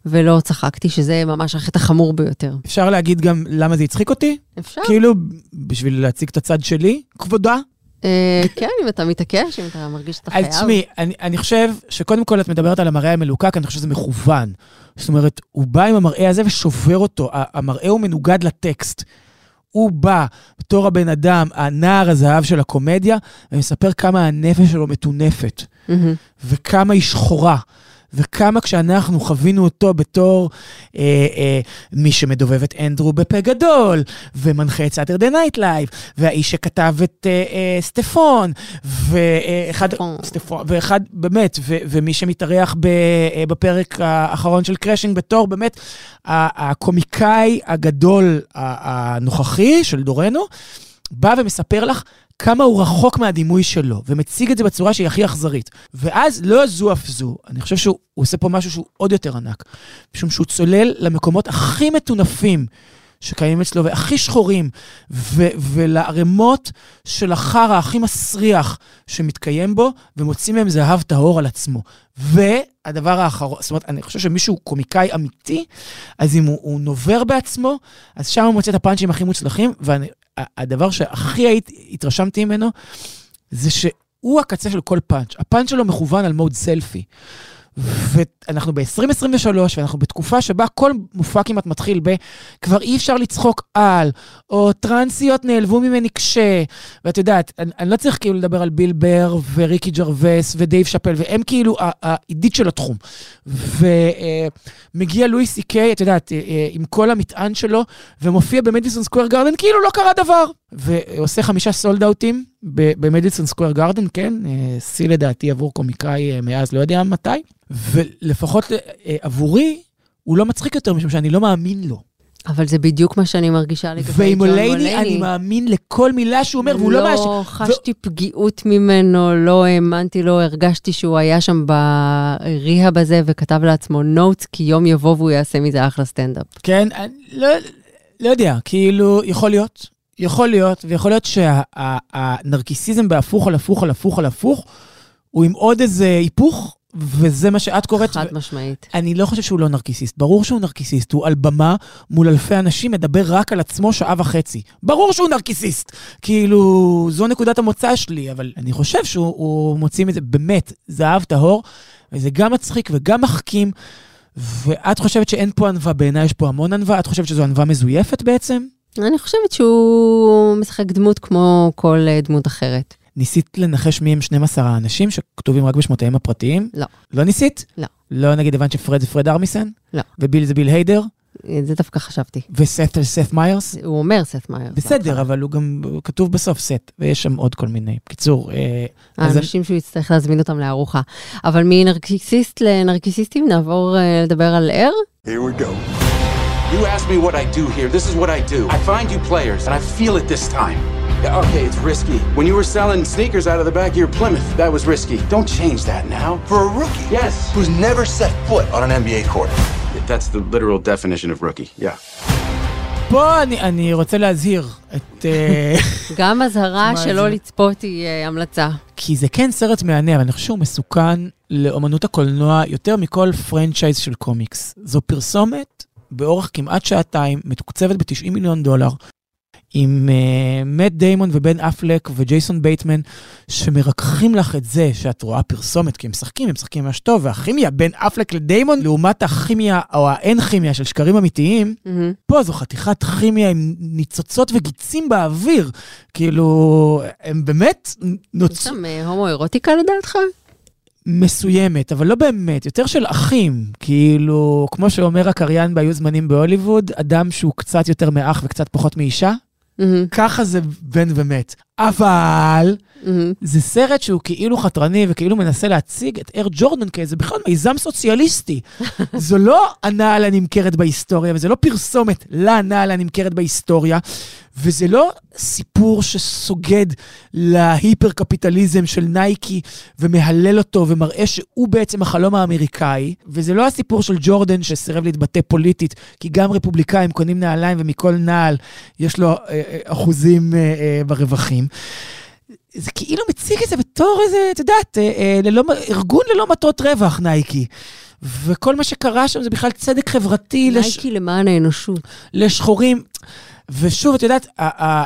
ולא צחקתי, שזה ממש החטא החמור ביותר. אפשר להגיד גם למה זה הצחיק אותי? אפשר. כאילו, בשביל להציג את הצד שלי, כבודה. אה, כן, אם אתה מתעקש, אם אתה מרגיש שאתה חייב. אז תשמעי, אני, אני חושב שקודם כל את מדברת על המראה המלוקק, אני חושב שזה מכוון. זאת אומרת, הוא בא עם המראה הזה ושובר אותו. המראה הוא מנוגד לטקסט. הוא בא בתור הבן אדם, הנער הזהב של הקומדיה, ומספר כמה הנפש שלו מטונפת, מהמם. וכמה היא שחורה. וכמה כשאנחנו חווינו אותו בתור אה, אה, מי שמדובב את אנדרו בפה גדול, ומנחה את Saturday Night Live, והאיש שכתב את אה, אה, סטפון, ואחד, סטפון, ואחד, באמת, ו, ומי שמתארח ב, אה, בפרק האחרון של קרשינג בתור, באמת, הקומיקאי הגדול הנוכחי של דורנו, בא ומספר לך כמה הוא רחוק מהדימוי שלו, ומציג את זה בצורה שהיא הכי אכזרית. ואז לא זו אף זו, אני חושב שהוא הוא עושה פה משהו שהוא עוד יותר ענק, משום שהוא צולל למקומות הכי מטונפים שקיימים אצלו, והכי שחורים, ו- ולערימות של החרא הכי מסריח שמתקיים בו, ומוציא מהם זהב טהור על עצמו. והדבר האחרון, זאת אומרת, אני חושב שמישהו קומיקאי אמיתי, אז אם הוא, הוא נובר בעצמו, אז שם הוא מוצא את הפאנצ'ים הכי מוצלחים, והדבר שהכי התרשמתי ממנו, זה שהוא הקצה של כל פאנץ'. הפאנץ' שלו מכוון על מוד סלפי. ואנחנו ב-2023, ואנחנו בתקופה שבה כל מופע כמעט מתחיל ב... כבר אי אפשר לצחוק על, או טרנסיות נעלבו ממני כשה. ואת יודעת, אני, אני לא צריך כאילו לדבר על ביל בר וריקי ג'רווס ודייב שאפל, והם כאילו העידית של התחום. ומגיע לואי סי קיי, את יודעת, אה, אה, עם כל המטען שלו, ומופיע במדיסון סקוויר גרדן, כאילו לא קרה דבר. ועושה חמישה סולד אאוטים במדיסון סקוויר גרדן, כן? אה, שיא לדעתי עבור קומיקאי אה, מאז לא יודע מתי. ולפחות אה, עבורי, הוא לא מצחיק יותר, משום שאני לא מאמין לו. אבל זה בדיוק מה שאני מרגישה לגבי ועם ג'ון מולייני, מולייני. אני מאמין לכל מילה שהוא אומר, והוא לא מאשר. לא חשתי פגיעות ממנו, לא האמנתי לו, הרגשתי שהוא היה שם בריהאב הזה וכתב לעצמו נוטס, כי יום יבוא והוא יעשה מזה אחלה סטנדאפ. כן, אני לא, לא יודע, כאילו, יכול להיות, יכול להיות, ויכול להיות שהנרקיסיזם בהפוך על הפוך על הפוך על הפוך, הוא עם עוד איזה היפוך, וזה מה שאת קוראת. חד משמעית. אני לא חושב שהוא לא נרקיסיסט, ברור שהוא נרקיסיסט, הוא על במה מול אלפי אנשים, מדבר רק על עצמו שעה וחצי. ברור שהוא נרקיסיסט! כאילו, זו נקודת המוצא שלי, אבל אני חושב שהוא הוא מוציא מזה באמת זהב טהור, וזה גם מצחיק וגם מחכים. ואת חושבת שאין פה ענווה, בעיניי יש פה המון ענווה, את חושבת שזו ענווה מזויפת בעצם? אני חושבת שהוא משחק דמות כמו כל אה, דמות אחרת. ניסית לנחש מי הם 12 האנשים שכתובים רק בשמותיהם הפרטיים? לא. לא ניסית? לא. לא נגיד הבנת שפרד זה פרד ארמיסן? לא. וביל זה ביל היידר? זה דווקא חשבתי. וסת זה סת מיירס? הוא אומר סת מיירס. בסדר, אבל הוא גם כתוב בסוף סט, ויש שם עוד כל מיני. בקיצור, אה, האנשים שהוא יצטרך להזמין אותם לארוחה. אבל מנרקיסיסט לנרקיסיסטים נעבור אה, לדבר על ער. Here we go. You asked me what I do here. This is what I do. I find you players, and I feel it this time. Yeah, okay, it's risky. When you were selling sneakers out of the back of your Plymouth, that was risky. Don't change that now. For a rookie Yes. who's never set foot on an NBA court. That's the literal definition of rookie. Yeah. פה אני, אני רוצה להזהיר את... אה, גם אזהרה שלא? לצפות היא אה, המלצה. כי זה כן סרט מהנה, אבל אני חושב שהוא מסוכן לאומנות הקולנוע יותר מכל פרנצ'ייז של קומיקס. זו פרסומת באורך כמעט שעתיים, מתוקצבת ב-90 מיליון דולר, עם אה, מאט דיימון ובן אפלק וג'ייסון בייטמן, שמרככים לך את זה שאת רואה פרסומת, כי הם משחקים, הם משחקים ממש טוב, והכימיה בין אפלק לדיימון, לעומת הכימיה או האין כימיה של שקרים אמיתיים, פה זו חתיכת כימיה עם ניצוצות וגיצים באוויר. כאילו, הם באמת יש נוצרו... שם אה, הומואירוטיקה לדעתך? מסוימת, אבל לא באמת, יותר של אחים. כאילו, כמו שאומר הקריין ב"היו זמנים בהוליווד", אדם שהוא קצת יותר מאח וקצת פחות מאישה, ככה זה בן ומת. אבל זה סרט שהוא כאילו חתרני וכאילו מנסה להציג את אר ג'ורדן כאיזה בכלל מיזם סוציאליסטי. [laughs] זו לא הנעל הנמכרת בהיסטוריה, וזה לא פרסומת לנעל הנמכרת בהיסטוריה, וזה לא סיפור שסוגד להיפר-קפיטליזם של נייקי ומהלל אותו ומראה שהוא בעצם החלום האמריקאי, וזה לא הסיפור של ג'ורדן שסירב להתבטא פוליטית, כי גם רפובליקאים קונים נעליים ומכל נעל יש לו אה, אה, אחוזים אה, אה, ברווחים. זה כאילו מציג את זה בתור איזה, את יודעת, אה, אה, ללא, ארגון ללא מטרות רווח, נייקי. וכל מה שקרה שם זה בכלל צדק חברתי. נייקי למען האנושות. לשחורים. ושוב, את יודעת,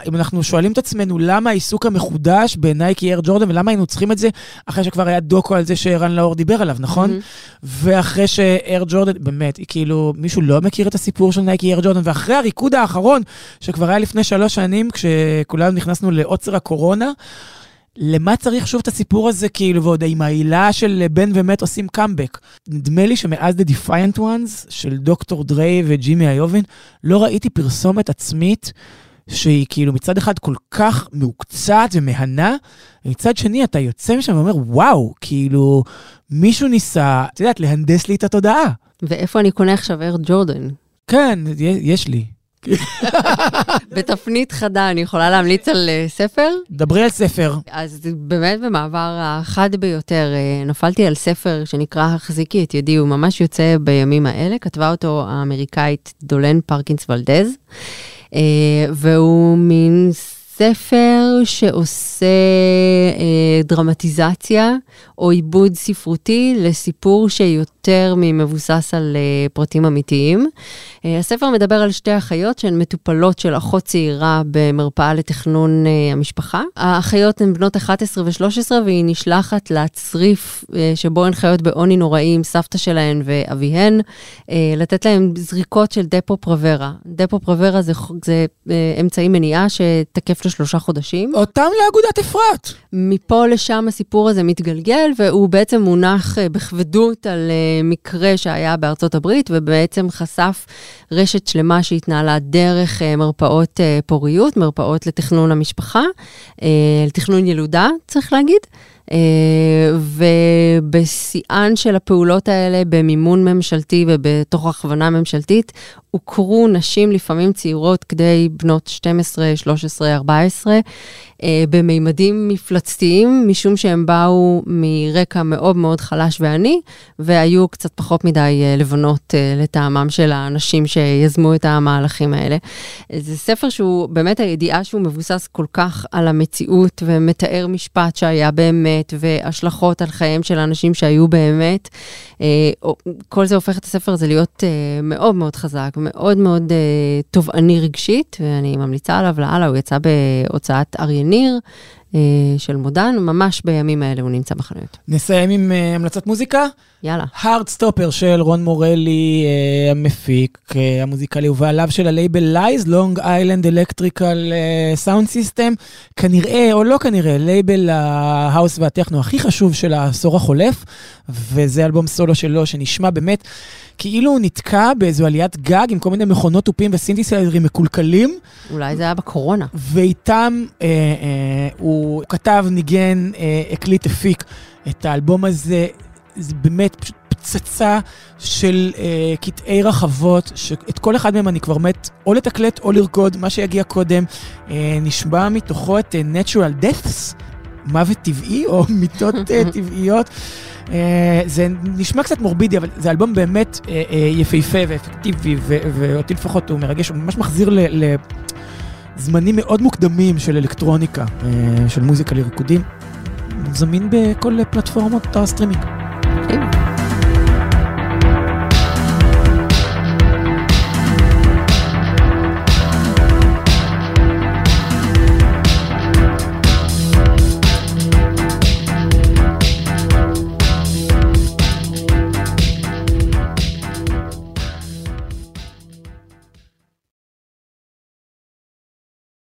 אם אנחנו שואלים את עצמנו למה העיסוק המחודש בנייקי אייר ג'ורדן ולמה היינו צריכים את זה, אחרי שכבר היה דוקו על זה שערן לאור דיבר עליו, נכון? אמ-המ. ואחרי שאייר ג'ורדן, באמת, כאילו, מישהו לא מכיר את הסיפור של נייקי אייר ג'ורדן, ואחרי הריקוד האחרון, שכבר היה לפני שלוש שנים, כשכולנו נכנסנו לעוצר הקורונה, למה צריך שוב את הסיפור הזה, כאילו, ועוד עם העילה של בן ומת עושים קאמבק? נדמה לי שמאז The Defiant Ones, של דוקטור דריי וג'ימי איובין, לא ראיתי פרסומת עצמית שהיא כאילו מצד אחד כל כך מעוקצעת ומהנה, ומצד שני אתה יוצא משם ואומר, וואו, כאילו, מישהו ניסה, את יודעת, להנדס לי את התודעה. ואיפה אני קונה עכשיו אר ג'ורדן? כן, יש לי. [laughs] בתפנית חדה, אני יכולה להמליץ על אה, ספר? דברי על ספר. אז באמת במעבר החד ביותר, אה, נפלתי על ספר שנקרא החזיקי את ידי, הוא ממש יוצא בימים האלה, כתבה אותו האמריקאית דולן פרקינס ולדז, אה, והוא מין ספר שעושה אה, דרמטיזציה או עיבוד ספרותי לסיפור שיותר ממבוסס על אה, פרטים אמיתיים. אה, הספר מדבר על שתי אחיות שהן מטופלות של אחות צעירה במרפאה לתכנון אה, המשפחה. האחיות הן בנות 11 ו-13 והיא נשלחת לצריף אה, שבו הן חיות בעוני נוראי עם סבתא שלהן ואביהן, אה, לתת להן זריקות של דפו פרוורה. דפו פרוורה זה, זה אה, אמצעי מניעה שתקף לשלושה חודשים. אותם לאגודת אפרת. מפה לשם הסיפור הזה מתגלגל, והוא בעצם מונח אה, בכבדות על אה, מקרה שהיה בארצות הברית, ובעצם חשף רשת שלמה שהתנהלה דרך אה, מרפאות פוריות, מרפאות לתכנון המשפחה, לתכנון ילודה, צריך להגיד. ובשיאן של הפעולות האלה במימון ממשלתי ובתוך הכוונה ממשלתית, הוכרו נשים לפעמים צעירות כדי בנות 12, 13, 14, במימדים מפלצתיים, משום שהם באו מרקע מאוד מאוד חלש ועני, והיו קצת פחות מדי לבנות לטעמם של האנשים שיזמו את המהלכים האלה. זה ספר שהוא, באמת הידיעה שהוא מבוסס כל כך על המציאות ומתאר משפט שהיה באמת, והשלכות על חייהם של האנשים שהיו באמת. כל זה הופך את הספר הזה להיות מאוד מאוד חזק, מאוד מאוד תובעני רגשית, ואני ממליצה עליו לאללה, הוא יצא בהוצאת אריה ניר. של מודן, ממש בימים האלה הוא נמצא בחנויות. נסיים עם אה, המלצת מוזיקה? יאללה. Heartstopper של רון מורלי, אה, המפיק, המוזיקלי ובעליו של הלייבל L.I.E.S., Long Island Electrical Sound System, כנראה, או לא כנראה, לייבל ההאוס והטכנו הכי חשוב של העשור החולף, וזה אלבום סולו שלו שנשמע באמת כאילו הוא נתקע באיזו עליית גג עם כל מיני מכונות תופים וסינתסייזרים מקולקלים. אולי זה היה בקורונה. ואיתם אה, אה, הוא כתב, ניגן, אה, הקליט, הפיק את האלבום הזה. זה באמת פשוט פצצה של אה, קטעי רחבות, שאת כל אחד מהם אני כבר מת או לתקלט או לרקוד, מה שיגיע קודם. אה, נשמע מתוכו את uh, Natural Deaths, מוות טבעי או [laughs] מיטות uh, טבעיות. Uh, זה נשמע קצת מורבידי, אבל זה אלבום באמת uh, uh, יפהפה ואפקטיבי, ואותי לפחות הוא מרגש, הוא ממש מחזיר לזמנים מאוד מוקדמים של אלקטרוניקה, של מוזיקה לריקודים. זמין בכל פלטפורמות הסטרימינג. כן.